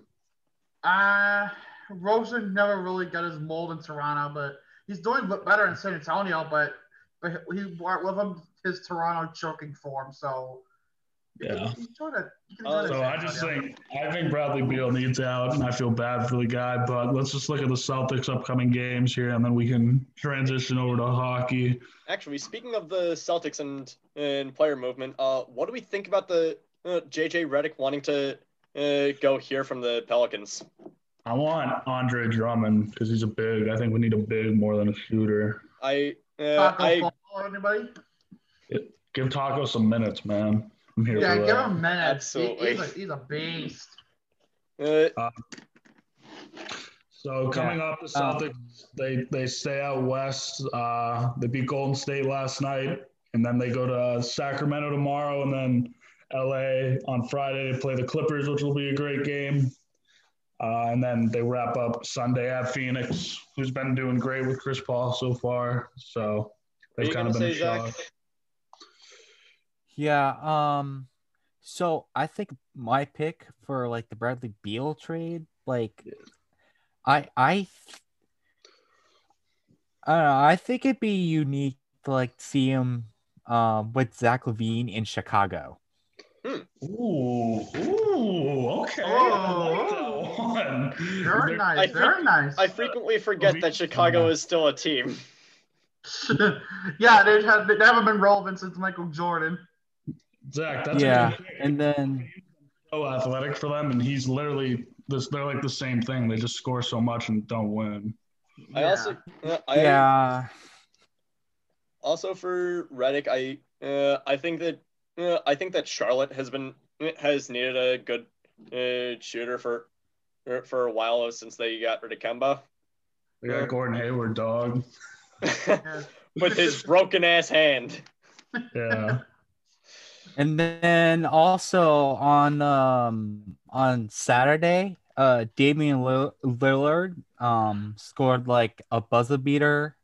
Uh, Rosen never really got his mold in Toronto, but he's doing better in San Antonio. But but he with him his Toronto choking form, so yeah. Uh, so I just think I think Bradley Beal needs out, and I feel bad for the guy. But let's just look at the Celtics' upcoming games here, and then we can transition over to hockey. Actually, speaking of the Celtics and and player movement, uh, what do we think about the uh, JJ Redick wanting to uh, go here from the Pelicans? I want Andre Drummond because he's a big. I think we need a big more than a shooter. I uh, I anybody. Give Tacko some minutes, man. I'm here yeah, give him minutes. Absolutely. He's a, he's a beast. Uh, uh, so coming yeah. up, the Celtics um, they they stay out west. Uh, they beat Golden State last night, and then they go to Sacramento tomorrow, and then LA on Friday. They play the Clippers, which will be a great game. Uh, and then they wrap up Sunday at Phoenix, who's been doing great with Chris Paul so far. So they've kind of been a shock. Yeah. Um. So I think my pick for like the Bradley Beal trade, like, I I. I don't know. I think it'd be unique to like see him um, with Zach LaVine in Chicago. Hmm. Ooh, ooh, okay. Oh, like very nice, very nice. I frequently forget that Chicago is still a team. yeah, they have they haven't been relevant since Michael Jordan. Zach, that's yeah, and then so athletic for them, and he's literally this. They're like the same thing. They just score so much and don't win. I Yeah. also, uh, I, yeah. also for Redick, I, uh, I think that, uh, I think that Charlotte has been has needed a good uh, shooter for er, for a while since they got rid of Kemba. We got Gordon Hayward, dog. With his broken ass hand. Yeah. And then also on um on Saturday, uh Damian Lillard um scored like a buzzer beater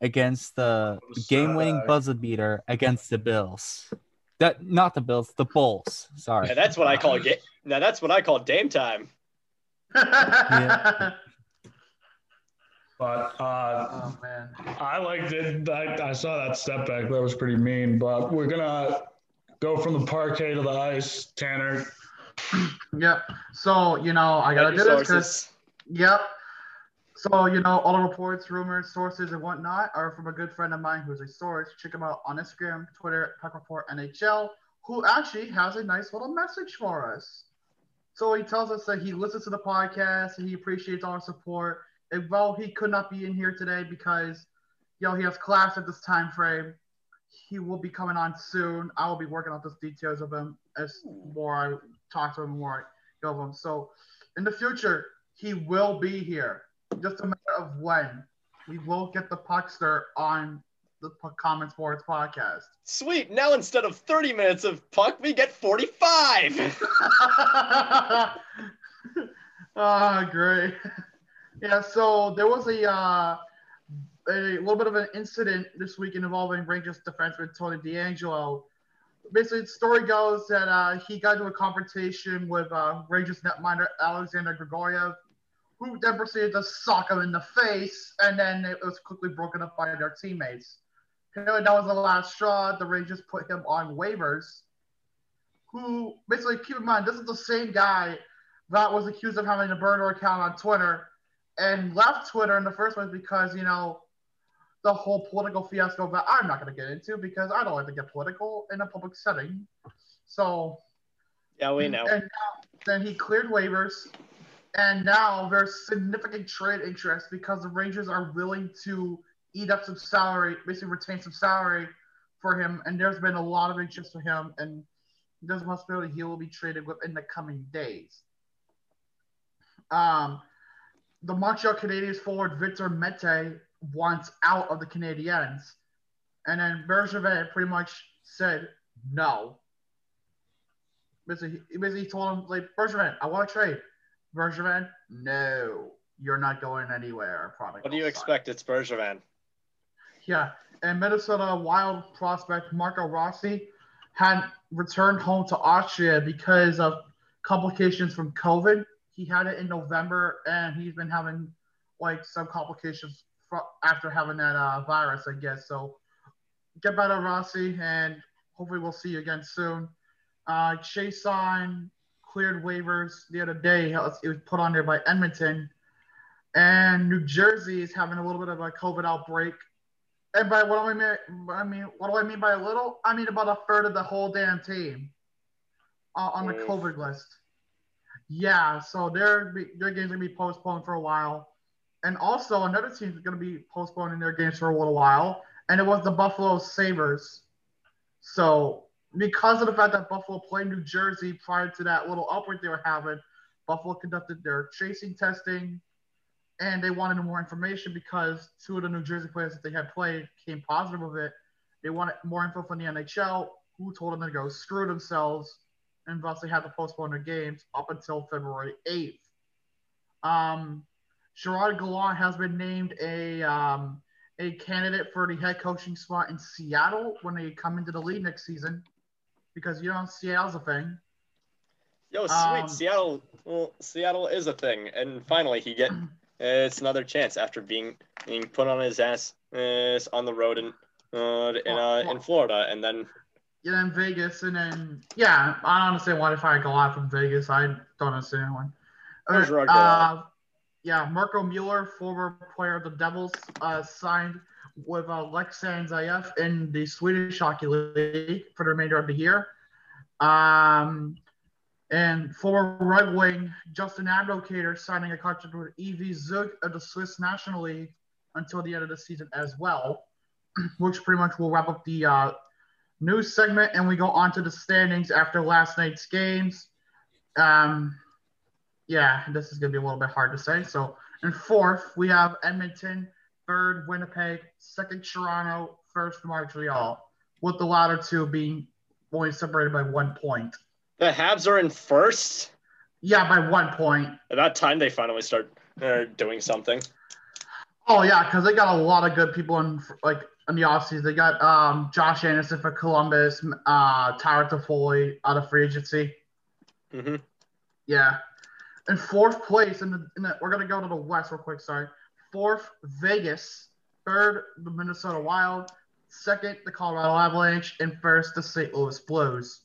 against the game-winning buzzer beater against the Bills. That not the Bills, the Bulls. Sorry. And that's what I call ga- now. That's what I call Dame time. Yeah. But uh, oh man. I liked it. I, I saw that step back. That was pretty mean. But we're gonna go from the parquet to the ice, Tanner. Yep. So you know I gotta do this because Yep. So, you know, all the reports, rumors, sources, and whatnot are from a good friend of mine who's a source. Check him out on Instagram, Twitter, Puck Report NHL, who actually has a nice little message for us. So he tells us that he listens to the podcast and he appreciates our support. And while he could not be in here today because, you know, he has class at this time frame, he will be coming on soon. I will be working out the details of him as more I talk to him, more I go of him. So in the future, he will be here. Just a matter of when. We will get the Puckster on the Common Sports podcast. Sweet. Now instead of 30 minutes of puck, we get 45. Ah, great. Yeah, so there was a uh, a little bit of an incident this week involving Rangers defenseman Tony DeAngelo. Basically, the story goes that uh, he got into a confrontation with uh, Rangers netminder Alexander Georgiev, who then proceeded to sock him in the face, and then it was quickly broken up by their teammates. Apparently, that was the last straw. The Rangers put him on waivers. Who basically keep in mind, this is the same guy that was accused of having a burner account on Twitter and left Twitter in the first place because you know the whole political fiasco that I'm not going to get into because I don't like to get political in a public setting. So yeah, we know. and now, then he cleared waivers, and now there's significant trade interest because the Rangers are willing to eat up some salary, basically retain some salary for him. And there's been a lot of interest for him, and there's a possibility he will be traded within the coming days. Um, the Montreal Canadiens forward Victor Mete wants out of the Canadiens, and then Bergevin pretty much said no. Basically, he basically told him like Bergevin, I want to trade. Bergevin, no, you're not going anywhere. Product. What do you expect? It's Bergevin. Yeah, and Minnesota Wild prospect Marco Rossi had returned home to Austria because of complications from COVID. He had it in November, and he's been having like some complications after having that uh, virus, I guess. So get better, Rossi, and hopefully we'll see you again soon. Uh, Chason cleared waivers the other day. It was put on there by Edmonton, and New Jersey is having a little bit of a COVID outbreak. And by what do I mean? I mean, what do I mean by a little? I mean about a third of the whole damn team uh, on the. COVID list. Yeah, so their their games gonna be postponed for a while, and also another team is gonna be postponing their games for a little while, and it was the Buffalo Sabres. So because of the fact that Buffalo played New Jersey prior to that little outbreak they were having, Buffalo conducted their tracing testing, and they wanted more information because two of the New Jersey players that they had played came positive of it. They wanted more info from the NHL, who told them to go screw themselves, and thus they had to postpone their games up until February 8th. Um, Gerard Gallant has been named a um, a candidate for the head coaching spot in Seattle when they come into the league next season, because you know Seattle's a thing. Yo, sweet. Um, Seattle. Well, Seattle is a thing, and finally he get. Uh, it's another chance after being being put on his ass uh, on the road in uh, in uh, in Florida, and then Yeah, in Vegas, and then yeah, I don't understand why they fired Gallant from Vegas. I don't understand why. Uh, yeah, Mirco Mueller, former player of the Devils, uh, signed with uh, Zayev in the Swedish Hockey League for the remainder of the year. Um, and former Red Wing Justin Abdelkader signing a contract with EV Zug of the Swiss National League until the end of the season as well, which pretty much will wrap up the uh, news segment, and we go on to the standings after last night's games. Um, yeah, this is gonna be a little bit hard to say. So in fourth, we have Edmonton, third Winnipeg, second Toronto, first Montreal, with the latter two being only separated by one point. The Habs are in first. Yeah, by one point. About time they finally start uh, doing something. Oh yeah, because they got a lot of good people in like in the offseason. They got um, Josh Anderson for Columbus, uh, Tyler Toffoli out of free agency. hmm Yeah. In fourth place, in the, in the, we're gonna go to the West real quick. Sorry. Fourth, Vegas. Third, the Minnesota Wild. Second, the Colorado Avalanche, and first, the St. Louis Blues.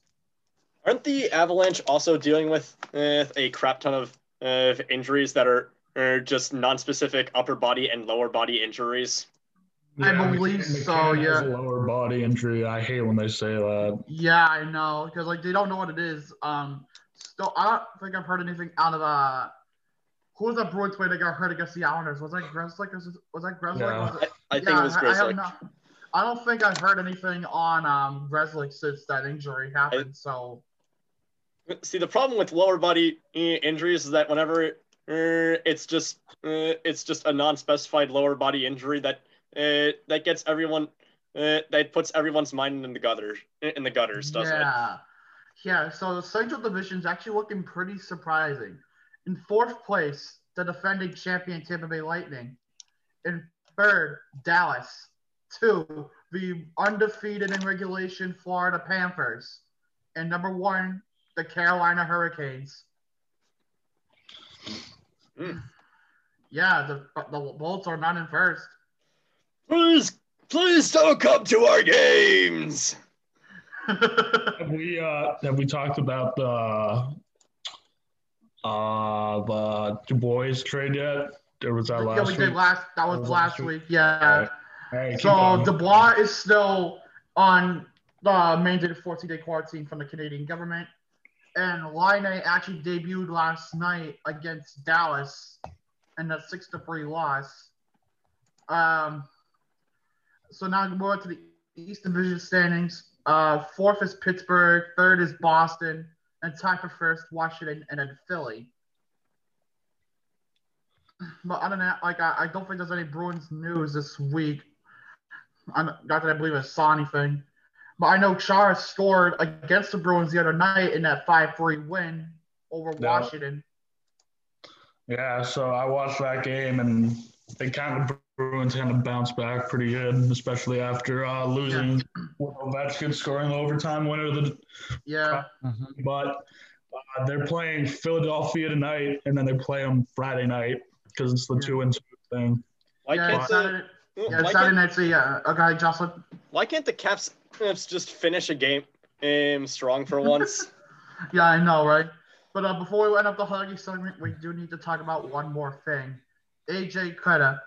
Aren't the Avalanche also dealing with uh, a crap ton of uh, injuries that are, are just non-specific upper body and lower body injuries? I believe MacKinnon so, has yeah. lower body injury. I hate when they say that. Yeah, I know, because like they don't know what it is. Um, still, I don't think I've heard anything out of uh, who was that Bruins player that got hurt against the Islanders? Was that Grzelcyk? Or was, was that Grzelcyk? Yeah. Was it- I, I think yeah, it was I, I, have not, I don't think I've heard anything on um Grzelcyk since that injury happened. so See, the problem with lower body uh, injuries is that whenever uh, it's just uh, it's just a non-specified lower body injury that uh, that gets everyone uh, that puts everyone's mind in the gutters in the gutters, doesn't it? Yeah. So the Central Division's actually looking pretty surprising. In fourth place, the defending champion Tampa Bay Lightning. In third, Dallas. Two, the undefeated in regulation Florida Panthers. And number one, the Carolina Hurricanes. Hmm. Yeah, the the Bolts are not in first. Please, please don't come to our games. Have we uh have we talked about the uh the Dubois trade yet? Or was that yeah, we week? did last. That was Was last last week. Yeah. So going. Dubois is still on the mandated 14 day quarantine from the Canadian government. And Laine actually debuted last night against Dallas in a 6 to 3 loss. Um, so now we're on to the East Division standings. Uh, fourth is Pittsburgh, third is Boston, and tied for first, Washington, and then Philly. But other than that, like I, I don't think there's any Bruins news this week. I'm, not that I believe I saw anything, but I know Chara scored against the Bruins the other night in that five-three win over Yeah. Washington. Yeah, so I watched that game and they kind of Bruins kind of bounced back pretty good, especially after uh, losing with Ovechkin scoring the overtime winner. The, Yeah, but uh, they're playing Philadelphia tonight, and then they play them Friday night because it's the Yeah. two and two thing. Why yeah, can't it's the Saturday, yeah, why Saturday can't, night. So yeah, okay, Jocelyn. why can't the Caps Caps just finish a game um, strong for once? Yeah, I know, right? But uh, before we end up the hockey segment, we do need to talk about one more thing. AJ Quetta,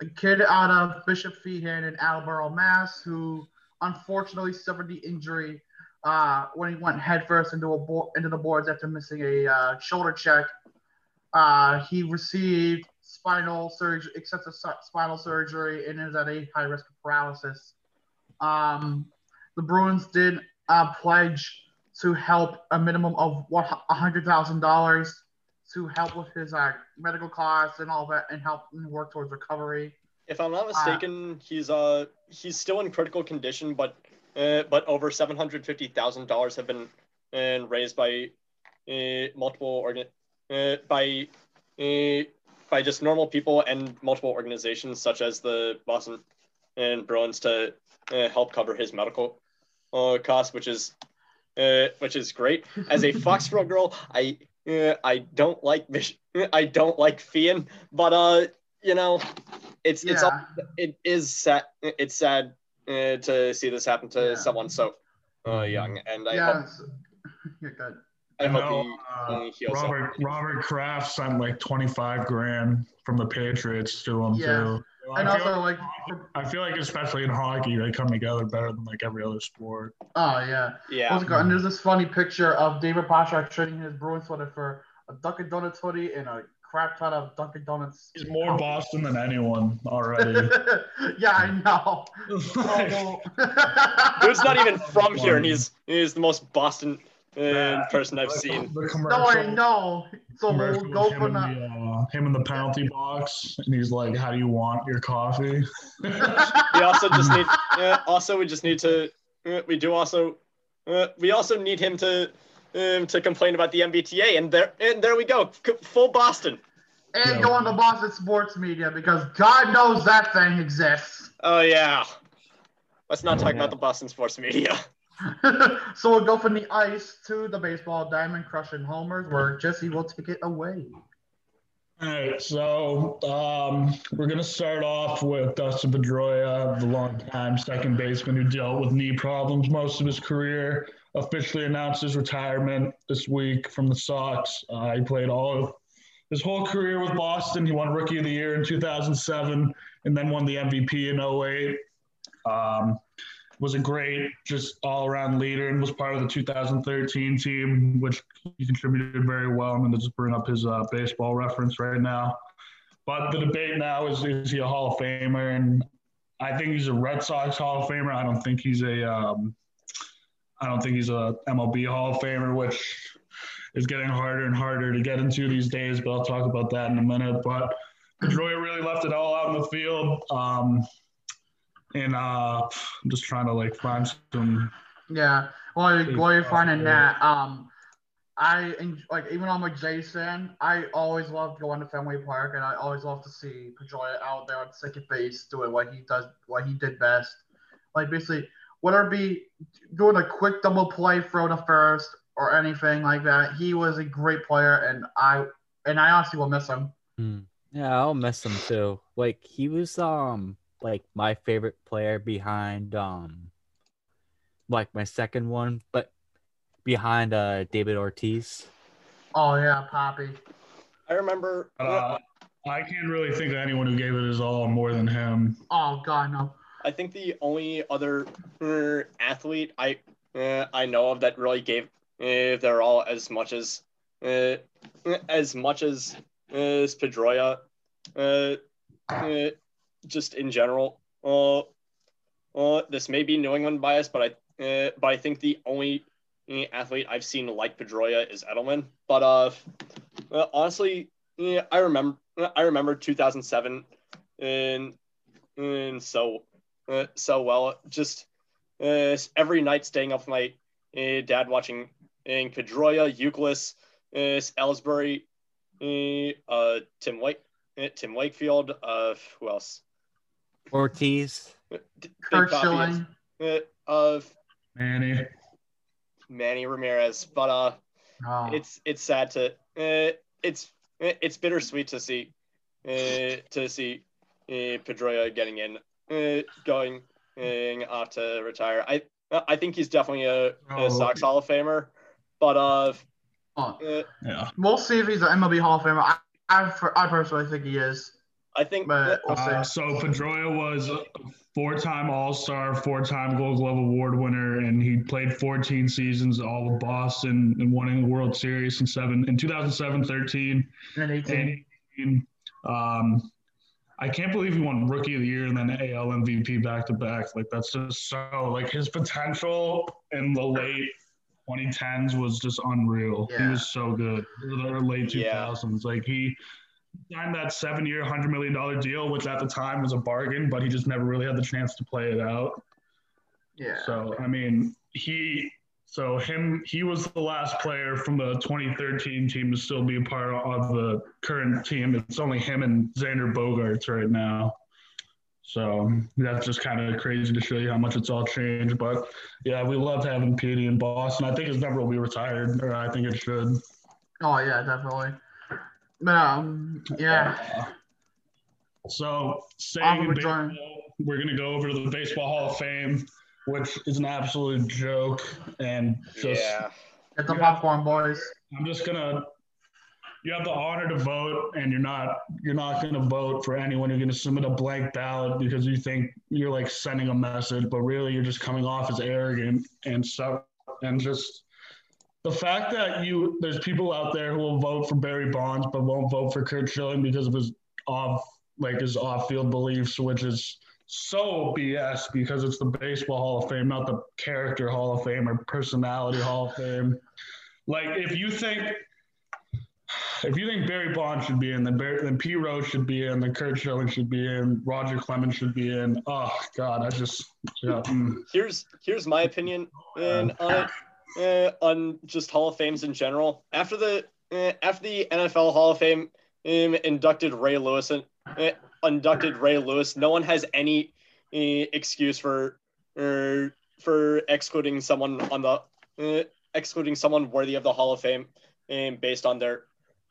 a kid out of Bishop Feehan in Attleboro, Mass, who unfortunately suffered the injury uh, when he went headfirst into a bo- into the boards after missing a uh, shoulder check. Uh, he received spinal surgery, excessive spinal surgery, and is at a high risk of paralysis. Um, the Bruins did uh, pledge to help a minimum of one hundred thousand dollars to help with his uh, medical costs and all that, and help him work towards recovery. If I'm not mistaken, he's uh he's still in critical condition, but uh, but over seven hundred fifty thousand dollars have been uh, raised by uh, multiple organ uh, by uh, by just normal people and multiple organizations such as the Boston and Bruins to uh, help cover his medical uh, costs, which is uh, which is great. As a Foxborough girl, I uh, I don't like Mich- I don't like Feehan, but uh you know it's it's all it is sad. It's sad uh, to see this happen to Yeah. someone so uh, young, and I yeah, hope s- you're good. I I hope know, he uh, uh, heals up. Robert Robert Kraft sent like twenty five grand from the Patriots to him Yeah. too. And I feel, also, like, I feel like especially in hockey, they come together better than like every other sport. oh yeah. Yeah, What's it? And there's this funny picture of David Pastrnak trading his Bruins sweater for a Dunkin' Donuts hoodie and a crap ton of Dunkin' Donuts. He's more Boston than anyone already. yeah, I know. Like, Dude's not even from here, and he's he's the most Boston uh, person I've seen. The no, I know. So commercial we'll with go him, for in the. the, uh, him in the penalty box, and he's like, "How do you want your coffee?" We also just need. Uh, also, we just need to. Uh, we do also. Uh, we also need him to. Um, to complain about the MBTA, and there, and there we go, C- full Boston. and Yeah. go on the Boston sports media because God knows that thing exists. Oh yeah. Let's not talk Yeah. about the Boston sports media. so we'll go from the ice to the baseball diamond crushing homers, where Jesse will take it away. All right, so um, we're gonna start off with Dustin Pedroia, the longtime second baseman who dealt with knee problems most of his career. Officially announced his retirement this week from the Sox. Uh, he played all of his whole career with Boston. He won Rookie of the Year in 2007, and then won the MVP in 08. Um, was a great, just all-around leader, and was part of the 2013 team, which he contributed very well. I'm going to just bring up his uh, baseball reference right now. But the debate now is is he a Hall of Famer? And I think he's a Red Sox Hall of Famer. I don't think he's a um, I don't think he's a MLB Hall of Famer, which is getting harder and harder to get into these days. But I'll talk about that in a minute. But Pedroia really left it all out in the field. Um, and uh, I'm just trying to like find some Yeah. While you're, while you're finding that, um, I en- like even on like Jason, I always loved going to Fenway Park, and I always love to see Pedroia out there on second base doing what he does, what he did best. Like basically, whether it be doing a quick double play, throw to first, or anything like that, he was a great player, and I and I honestly will miss him. Hmm. Yeah, I'll miss him too. Like he was um like my favorite player behind um like my second one, but behind uh David Ortiz. Oh yeah, Poppy. I remember. Uh, I can't really think of anyone who gave it his all more than him. Oh God, no. I think the only other uh, athlete I uh, I know of that really gave uh, their all as much as uh, as much as as Pedroia, uh, uh, just in general. Uh, uh, this may be New England bias, but I uh, but I think the only uh, athlete I've seen like Pedroia is Edelman. But uh, uh, honestly, I remember I remember 2007 and and so uh, so well. Just uh, every night staying up with my uh, dad watching in Pedroia, Youkilis, uh, Ellsbury, uh, uh, Tim uh, Tim Wakefield. Uh, who else? Ortiz. Curt Schilling. Of Manny. Manny Ramirez, but uh, Oh. it's it's sad to uh, it's it's bittersweet to see uh, to see uh, Pedroia getting in uh, going uh, off to retire. I I think he's definitely a, Oh. a Sox Hall of Famer, but uh, Oh. uh, Yeah. We'll see if he's an MLB Hall of Famer. I, I, I personally think he is, I think but Uh, so Pedroia was a four-time All-Star, four-time Gold Glove Award winner, and he played 14 seasons all with Boston and winning the World Series in seven in 2007, 13, And 18. and Um, I can't believe he won Rookie of the Year and then AL MVP back to back. Like that's just so like his potential in the late 2010s was just unreal. He was so good. Or the late Yeah. 2000s, like he signed that seven-year, hundred million dollar deal, which at the time was a bargain, but he just never really had the chance to play it out. Yeah. So I mean, he so him he was the last player from the 2013 team to still be a part of the current team. It's only him and Xander Bogaerts right now. So that's just kind of crazy to show you how much it's all changed. But yeah, we love having Petey in Boston. I think his number will be retired, or I think it should. Oh yeah, definitely. But um, yeah. Uh, so saying baseball, we're gonna go over to the Baseball Hall of Fame, which is an absolute joke and just yeah. Get the Yeah. popcorn, boys. I'm just gonna. You have the honor to vote, and you're not. You're not gonna vote for anyone. You're gonna submit a blank ballot because you think you're like sending a message, but really you're just coming off as arrogant and so and just the fact that you there's people out there who will vote for Barry Bonds but won't vote for Curt Schilling because of his off like his off field beliefs, which is so BS because it's the baseball Hall of Fame, not the character Hall of Fame or personality Hall of Fame. Like if you think if you think Barry Bonds should be in, then Barry, then Pete Rose should be in, then Curt Schilling should be in, Roger Clemens should be in. Oh God, I just yeah. mm. Here's here's my opinion and on it, uh, on just Hall of Fames in general. After the uh, after the NFL Hall of Fame um, inducted Ray Lewis and uh, inducted Ray Lewis, no one has any uh, excuse for uh, for excluding someone on the uh, excluding someone worthy of the Hall of Fame um, based on their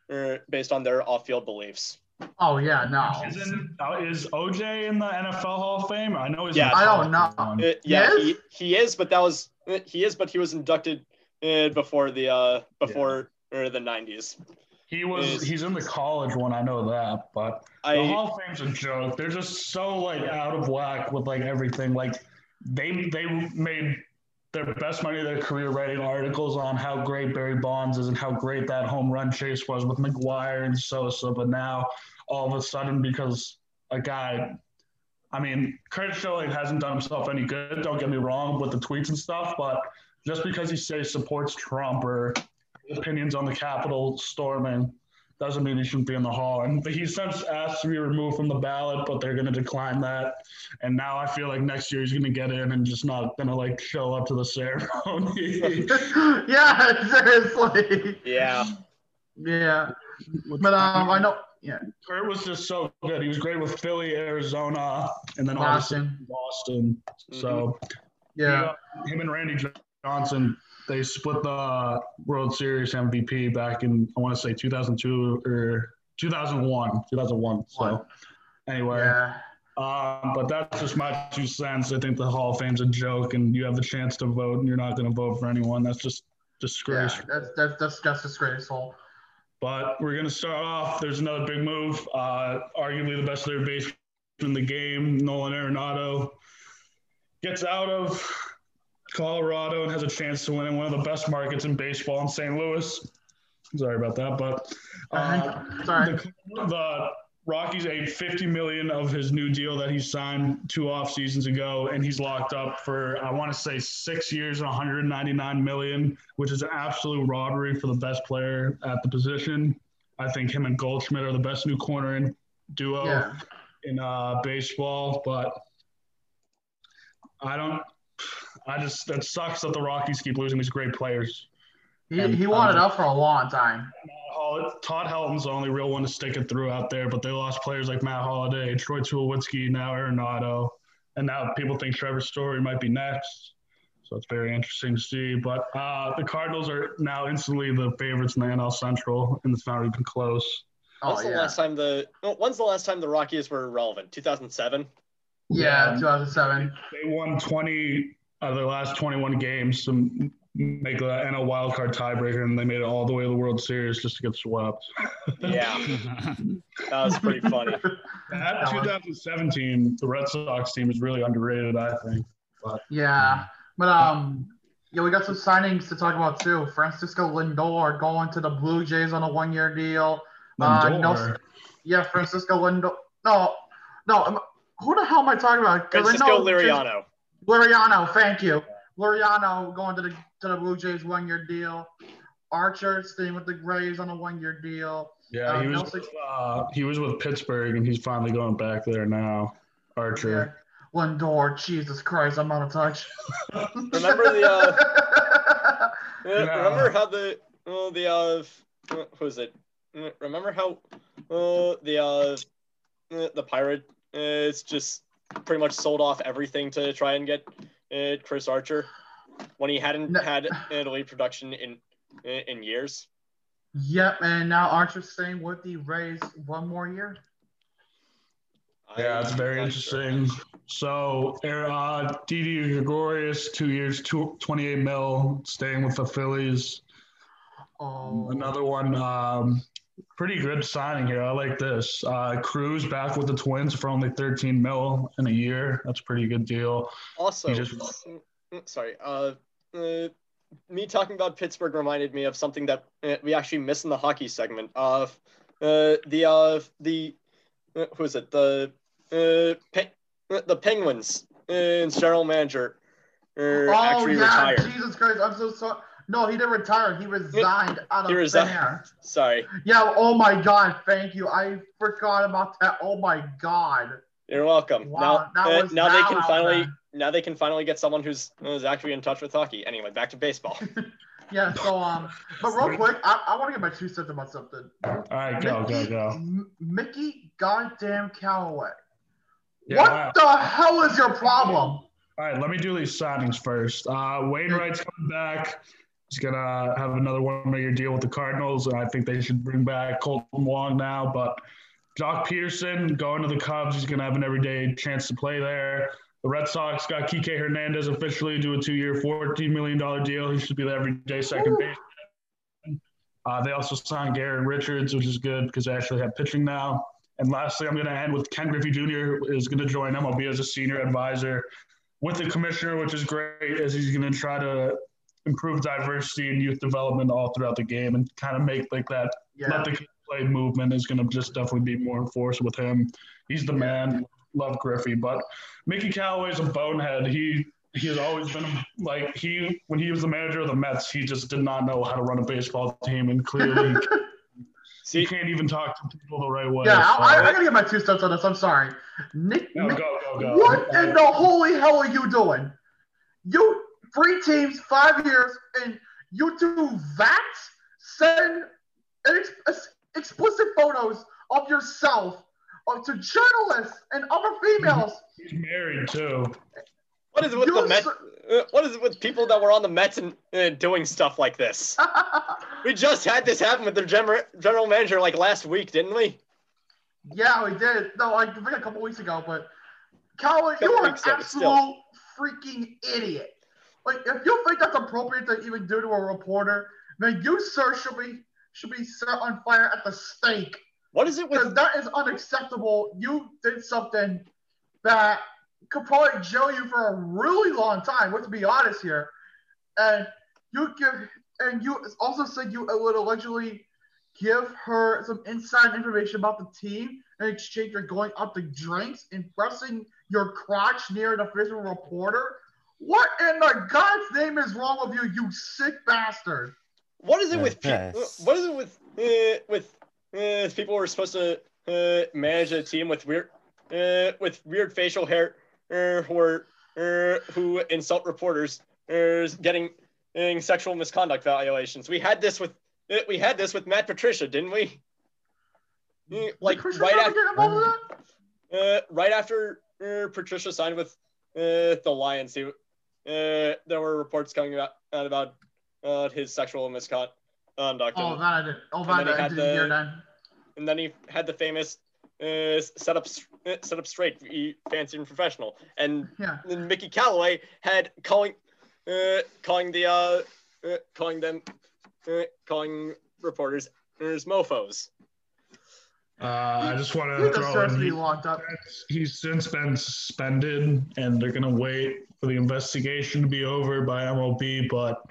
uh, based on their off-field beliefs. Oh yeah, no. Isn't is OJ in the NFL Hall of Fame? I know he's. Yeah. I don't know. Uh, yeah, Yes? he, he is, but that was uh, he is, but he was inducted uh, before the uh, before uh, the nineties. He was. is- He's in the college one. I know that, but the I Hall of Fame's a joke. They're just so like out of whack with like everything. Like they they made their best money of their career writing articles on how great Barry Bonds is and how great that home run chase was with McGwire and Sosa. But now all of a sudden, because a guy, I mean, Curt Schilling hasn't done himself any good. Don't get me wrong with the tweets and stuff, but just because he says supports Trump or opinions on the Capitol storming doesn't mean he shouldn't be in the hall. And he since asked to be removed from the ballot, but they're going to decline that. And now I feel like next year he's going to get in and just not going to like show up to the ceremony. yeah, seriously. yeah Yeah, but um, I know. Yeah, Curt was just so good. He was great with Philly, Arizona, and then obviously Boston. Boston. So Yeah, he, uh, him and Randy Johnson, they split the World Series MVP back in I want to say 2002 or 2001, 2001. So anyway. yeah. Um, but that's just my two cents. I think the Hall of Fame's a joke, and you have the chance to vote, and you're not going to vote for anyone. That's just Yeah, disgraceful. that's that's that's, that's disgraceful. But we're going to start off. There's another big move. Uh, arguably the best third baseman in the game, Nolan Arenado, gets out of Colorado and has a chance to win in one of the best markets in baseball in St. Louis. Sorry about that, but uh, Sorry. the, the Rockies ate 50 million of his new deal that he signed two off seasons ago, and he's locked up for I want to say six years and 199 million, which is an absolute robbery for the best player at the position. I think him and Goldschmidt are the best new corner in duo Yeah, in uh, baseball, but I don't. I just that sucks that the Rockies keep losing these great players. he, And, he wanted um, up for a long time. Hol- Todd Helton's the only real one to stick it through out there, but they lost players like Matt Holliday, Troy Tulowitzki, now Arenado, and now people think Trevor Story might be next. So it's very interesting to see. But uh, the Cardinals are now instantly the favorites in the NL Central, and it's not even close. when's Oh the yeah, last time the when's the last time the Rockies were relevant 2007 yeah, Yeah. 2007. They won 20 out of their last 21 games to m- make the NL wildcard tiebreaker, and they made it all the way to the World Series just to get swept. yeah that was pretty funny At That 2017, the Red Sox team is really underrated, I think. Yeah, but um, yeah, we got some signings to talk about too. Francisco Lindor going to the Blue Jays on a one-year deal. Uh, no- Lindor. Yeah, Francisco Lindor. No, no. am- Who the hell am I talking about? Francisco Lindor- Liriano Liriano, thank you. Liriano going to the to the Blue Jays one-year deal. Archer staying with the Rays on a one-year deal. Yeah, Uh, he was Nelson- with, uh, he was with Pittsburgh, and he's finally going back there now. Archer. Yeah. Lindor, Jesus Christ, I'm out of touch. Remember the, uh, Uh, Yeah. Remember how the uh, the uh, uh, who is it? Uh, Remember how uh, the uh, uh, the pirate uh, is just pretty much sold off everything to try and get uh, Chris Archer when he hadn't No. had an elite production in in years. Yep, and now Archer's staying with the Rays one more year. Yeah, it's very not sure. interesting. So, uh, Didi Gregorius, two years, two, 28 mil, staying with the Phillies. Oh, Another one, um, pretty good signing here. I like this. Uh, Cruz back with the Twins for only 13 mil in a year. That's a pretty good deal. Also, just- mm, sorry. Uh, uh, me talking about Pittsburgh reminded me of something that uh, we actually missed in the hockey segment of uh, the uh, the uh, who is it the uh, Pe- uh, the Penguins and general manager uh, oh actually yeah, retired. Jesus Christ! I'm so sorry. No, he didn't retire. He resigned out of He thin resigned. air. Sorry, Yeah. Oh my God. Thank you. I forgot about that. Oh my God. you're welcome. Wow, that now, uh, now they can finally there. now they can finally get someone who's who's actually in touch with hockey. Anyway, back to baseball. Yeah. So um, but real quick, I, I want to get my two cents about something. All right, go, go, Mickey, go. M- Mickey goddamn Callaway. Yeah, what wow. the hell is your problem? All right, let me do these signings first. Uh, Wainwright's coming back. He's gonna have another one-year deal with the Cardinals, and I think they should bring back Kolten Wong now. But Joc Pederson going to the Cubs. He's gonna have an everyday chance to play there. The Red Sox got Kike Hernandez officially do a two-year, $14 million deal. He should be the everyday second base. Uh, they also signed Garrett Richards, which is good because they actually have pitching now. And lastly, I'm going to end with Ken Griffey Jr. is going to join MLB as a senior advisor with the commissioner, which is great, as he's going to try to improve diversity and youth development all throughout the game and kind of make like that Yeah. let the play movement is going to just definitely be more enforced with him. He's the man. Love Griffey, but Mickey Callaway's a bonehead. He he has always been like he when he was the manager of the Mets, he just did not know how to run a baseball team, and clearly he See, can't even talk to people the right way. Yeah, I, I, so- I gotta get my two cents on this. I'm sorry. Nick, no, Nick- go go go. what in the holy hell are you doing? You three teams, five years, and you do that? Send ex- ex- explicit photos of yourself to journalists and other females. He's married too. what is it with the You Mets? Uh, what is it with people that were on the Mets and uh, doing stuff like this? We just had this happen with their general general manager like last week, didn't we? yeah, we did. No, like I think a couple weeks ago, but Callaway, you are an weeks ago, but absolute still. freaking idiot. Like, if you think that's appropriate to even do to a reporter, then you, sir, should be should be set on fire at the stake. What is it Because with? that is unacceptable. You did something that could probably jail you for a really long time. Let's be honest here. And you give, and you also said you would allegedly give her some inside information about the team in exchange for going out to drinks and pressing your crotch near an official reporter. What in the God's name is wrong with you, you sick bastard? What is it with? pe- What is it with? Uh, with uh, people who are supposed to uh, manage a team with weird, uh, with weird facial hair, uh, who are uh, who insult reporters, uh, getting sexual misconduct violations. We had this with uh, we had this with Matt Patricia, didn't we? Uh, Like Christian right never after. get involved with that? Uh, right after uh, Patricia signed with uh, the Lions, he, uh, there were reports coming out about uh, his sexual misconduct. Oh, and, that I didn't. Oh, that then he I had didn't the- and then he had the famous uh, set up uh, set up straight, fancy and professional. And Yeah. then Mickey Callaway had calling uh, calling the uh, uh, calling them uh, calling reporters as mofos. Uh, I just want to throw in. he- locked up. He's since been suspended, and they're gonna wait for the investigation to be over by MLB. But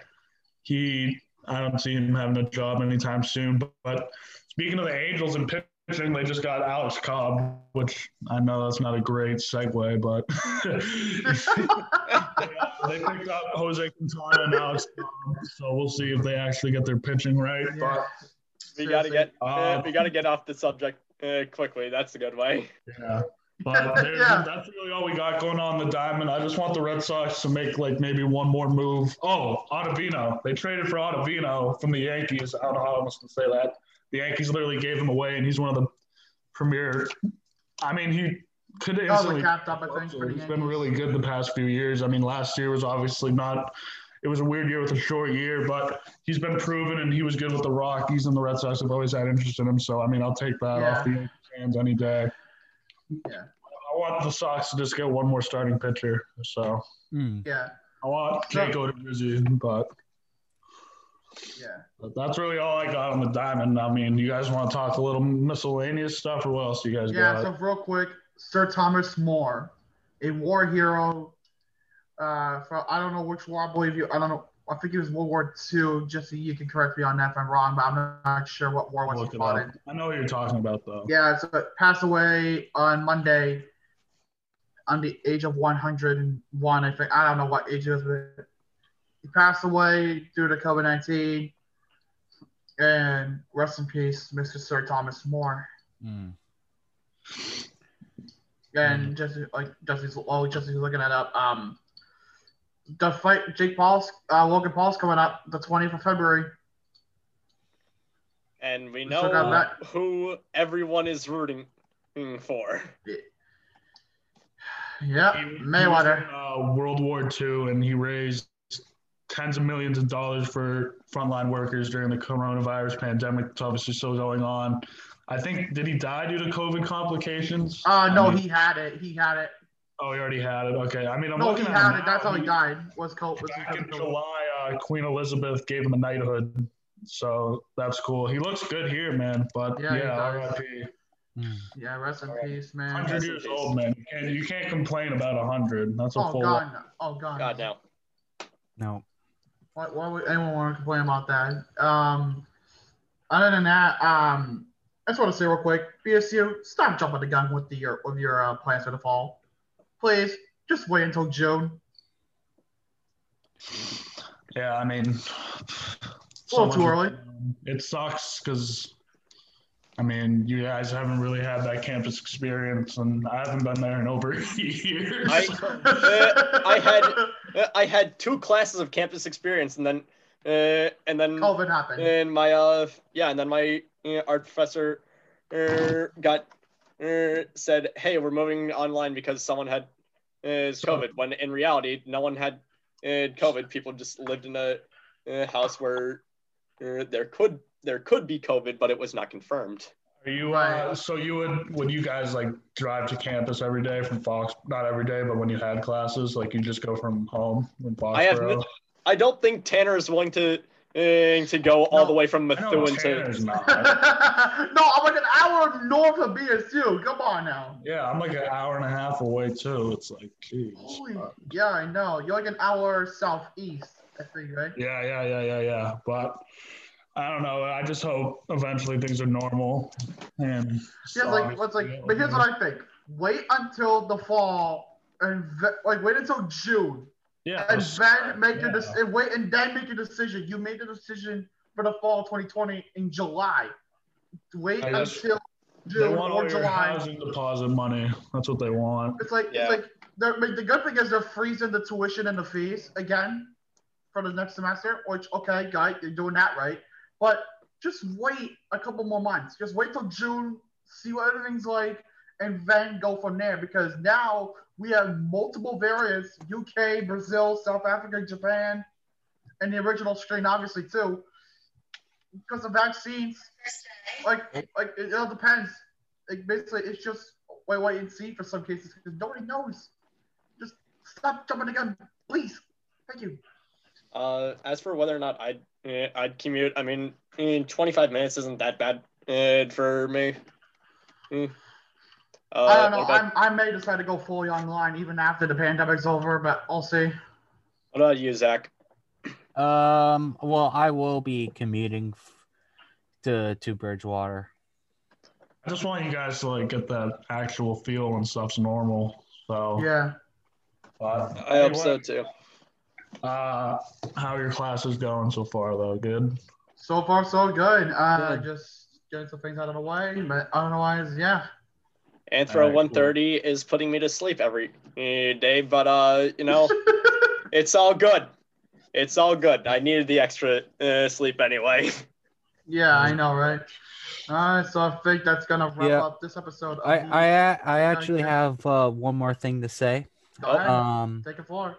he, I don't see him having a job anytime soon. But, but speaking of the Angels and pitching, they just got Alex Cobb, which I know that's not a great segue, but they picked up Jose Quintana and Alex Cobb, so we'll see if they actually get their pitching right. But We gotta get uh, Uh, we gotta get off the subject uh, quickly. That's a good way. Yeah. But there's, Yeah. that's really all we got going on the diamond. I just want the Red Sox to make like maybe one more move. Oh, Ottavino. They traded for Ottavino from the Yankees. I don't know how I'm supposed to say that. The Yankees literally gave him away, and he's one of the premier. I mean, he could That instantly. a up, I think, for the He's been really good the past few years. I mean, last year was obviously not. It was a weird year with a short year, but he's been proven, and he was good with the Rockies, and the Red Sox have always had interest in him. So, I mean, I'll take that Yeah. off the hands any day. Yeah. I want the Sox to just get one more starting pitcher. So Hmm. Yeah. I want Jake Odorizzi, but Yeah. but that's really all I got on the diamond. I mean, you guys want to talk a little miscellaneous stuff, or what else you guys Yeah, got? so real quick, Sir Thomas Moore, a war hero. Uh, from I don't know which war. I believe you. I don't know. I think it was World War II. Jesse, you can correct me on that if I'm wrong, but I'm not sure what war was he fought in. I know what you're talking about though. Yeah, so it passed away on Monday on the age of 101. I think I don't know what age he was, but he passed away due to COVID 19. And rest in peace, Mr. Sir Thomas Moore. Mm. And just like Jesse's, oh, Jesse's looking it up. Um, the fight, Jake Paul's, uh, Logan Paul's coming up the 20th of February. And we We know still who everyone is rooting for. Yeah, He- he was Mayweather. in, uh, World War II, and he raised tens of millions of dollars for frontline workers during the coronavirus pandemic. It's obviously still going on. I think did he die due to COVID complications? Uh, no, I mean- he had it. He had it. Oh, he already had it. Okay, I mean, I'm No, looking he at had him it. That's how he died. Was COVID. Was Back in. July, uh, Queen Elizabeth gave him a knighthood, so that's cool. He looks good here, man. But Yeah, he yeah, does. R.I.P. Mm. Yeah, rest in peace, man. Hundred Rest years old, man. You can't, you can't complain about a hundred. That's a full. Oh full. god, no. oh god. God, now. No. Why, why would anyone want to complain about that? Um, other than that, um, I just want to say real quick, BSU, stop jumping the gun with the your with your uh, plans for the fall. Please, just wait until June. Yeah, I mean, A little too early. It sucks because, I mean, you guys haven't really had that campus experience, and I haven't been there in over years. I- Uh, I had- Uh, I had two classes of campus experience, and then, uh, and then, COVID happened. and my, uh, yeah, and then my uh, art professor, uh, got, uh, said, "Hey, we're moving online because someone had, uh, COVID." When in reality, no one had, uh, COVID. People just lived in a, uh house where, uh, there could there could be COVID, but it was not confirmed. Are you uh, so you would would you guys like drive to campus every day from Fox? Not every day, but when you had classes, like you just go from home in Foxborough. I have no- I don't think Tanner is willing to, uh, to go all the way from Methuen to. No, I'm like an hour north of BSU. Come on now. yeah, I'm like an hour and a half away too. It's like, geez. Holy, yeah, I know. You're like an hour southeast, I think, right? Yeah, yeah, yeah, yeah, yeah. But I don't know. I just hope eventually things are normal. And Yeah, like what's like, but here's what I think: wait until the fall and ve- like wait until June, yeah, and then make your yeah. dec- and wait and then make your decision. You made the decision for the fall 2020 in July. Wait I guess until They June want all or your July. housing deposit money. That's what they want. It's like Yeah. it's like they're, but the good thing is they're freezing the tuition and the fees again for the next semester. Which okay, guy, you're doing that right. But just wait a couple more months. Just wait till June, see what everything's like, and then go from there. Because now we have multiple variants: UK, Brazil, South Africa, Japan, and the original strain, obviously too. Because the vaccines, like, like it all depends. Like basically, it's just wait, wait and see for some cases because nobody knows. Just stop jumping the gun, please. Thank you. Uh, as for whether or not I'd eh, I'd commute, I mean, in 25 minutes isn't that bad uh, for me. Hmm. Uh, I don't know. About, I'm, I may decide to go fully online even after the pandemic's over, but I'll see. what about you, Zach? Um. Well, I will be commuting f- to to Bridgewater. I just want you guys to like get that actual feel when stuff's normal. So Yeah. but I hope so too. Uh, how are your classes going so far though? Good. So far, so good. Uh, Good. just getting some things out of the way, but otherwise, yeah. Anthro Alright, 130 is putting me to sleep every eh, but uh, you know, it's all good. It's all good. I needed the extra uh, sleep anyway. Yeah, I know, right? All right, so I think that's gonna wrap Yeah. up this episode. Of I the- I a- I actually Okay. have uh, one more thing to say. Go ahead. Um. Take it floor.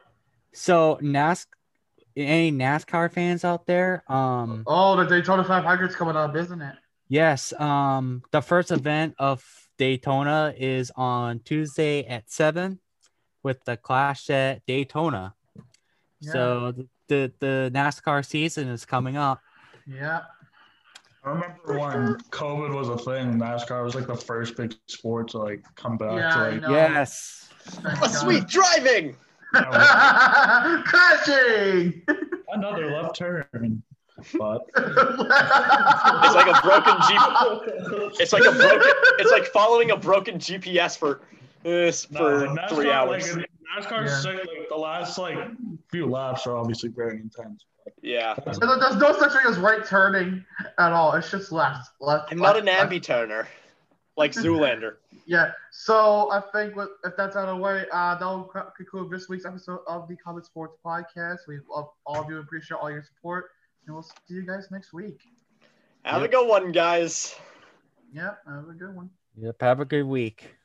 So NAS, any NASCAR fans out there? Um. Oh, the Daytona 500's coming up, isn't it? Yes. Um. The first event of Daytona is on Tuesday at seven, with the Clash at Daytona. Yeah. So the, the the NASCAR season is coming up. Yeah. I remember when COVID was a thing, NASCAR was like the first big sport to like come back Yeah, to I like. Yes. Thank Oh, sweet driving! Crashing! Another left turn. But It's like a broken Jeep. It's like a broken. It's like following a broken GPS for uh, for No, three hours. Like, NASCAR's Yeah. sick, like the last like few laps are obviously very intense. Yeah, There's no such thing as right turning at all. It's just left. Left. I'm not an left. ambi turner, like Zoolander. Yeah. So I think with, if that's out of the way, uh, that'll conclude this week's episode of the Common Sports Podcast. We love all of you, appreciate all your support, and we'll see you guys next week. Have a good one, guys. Yeah, have a good one. Yep. Have a good week.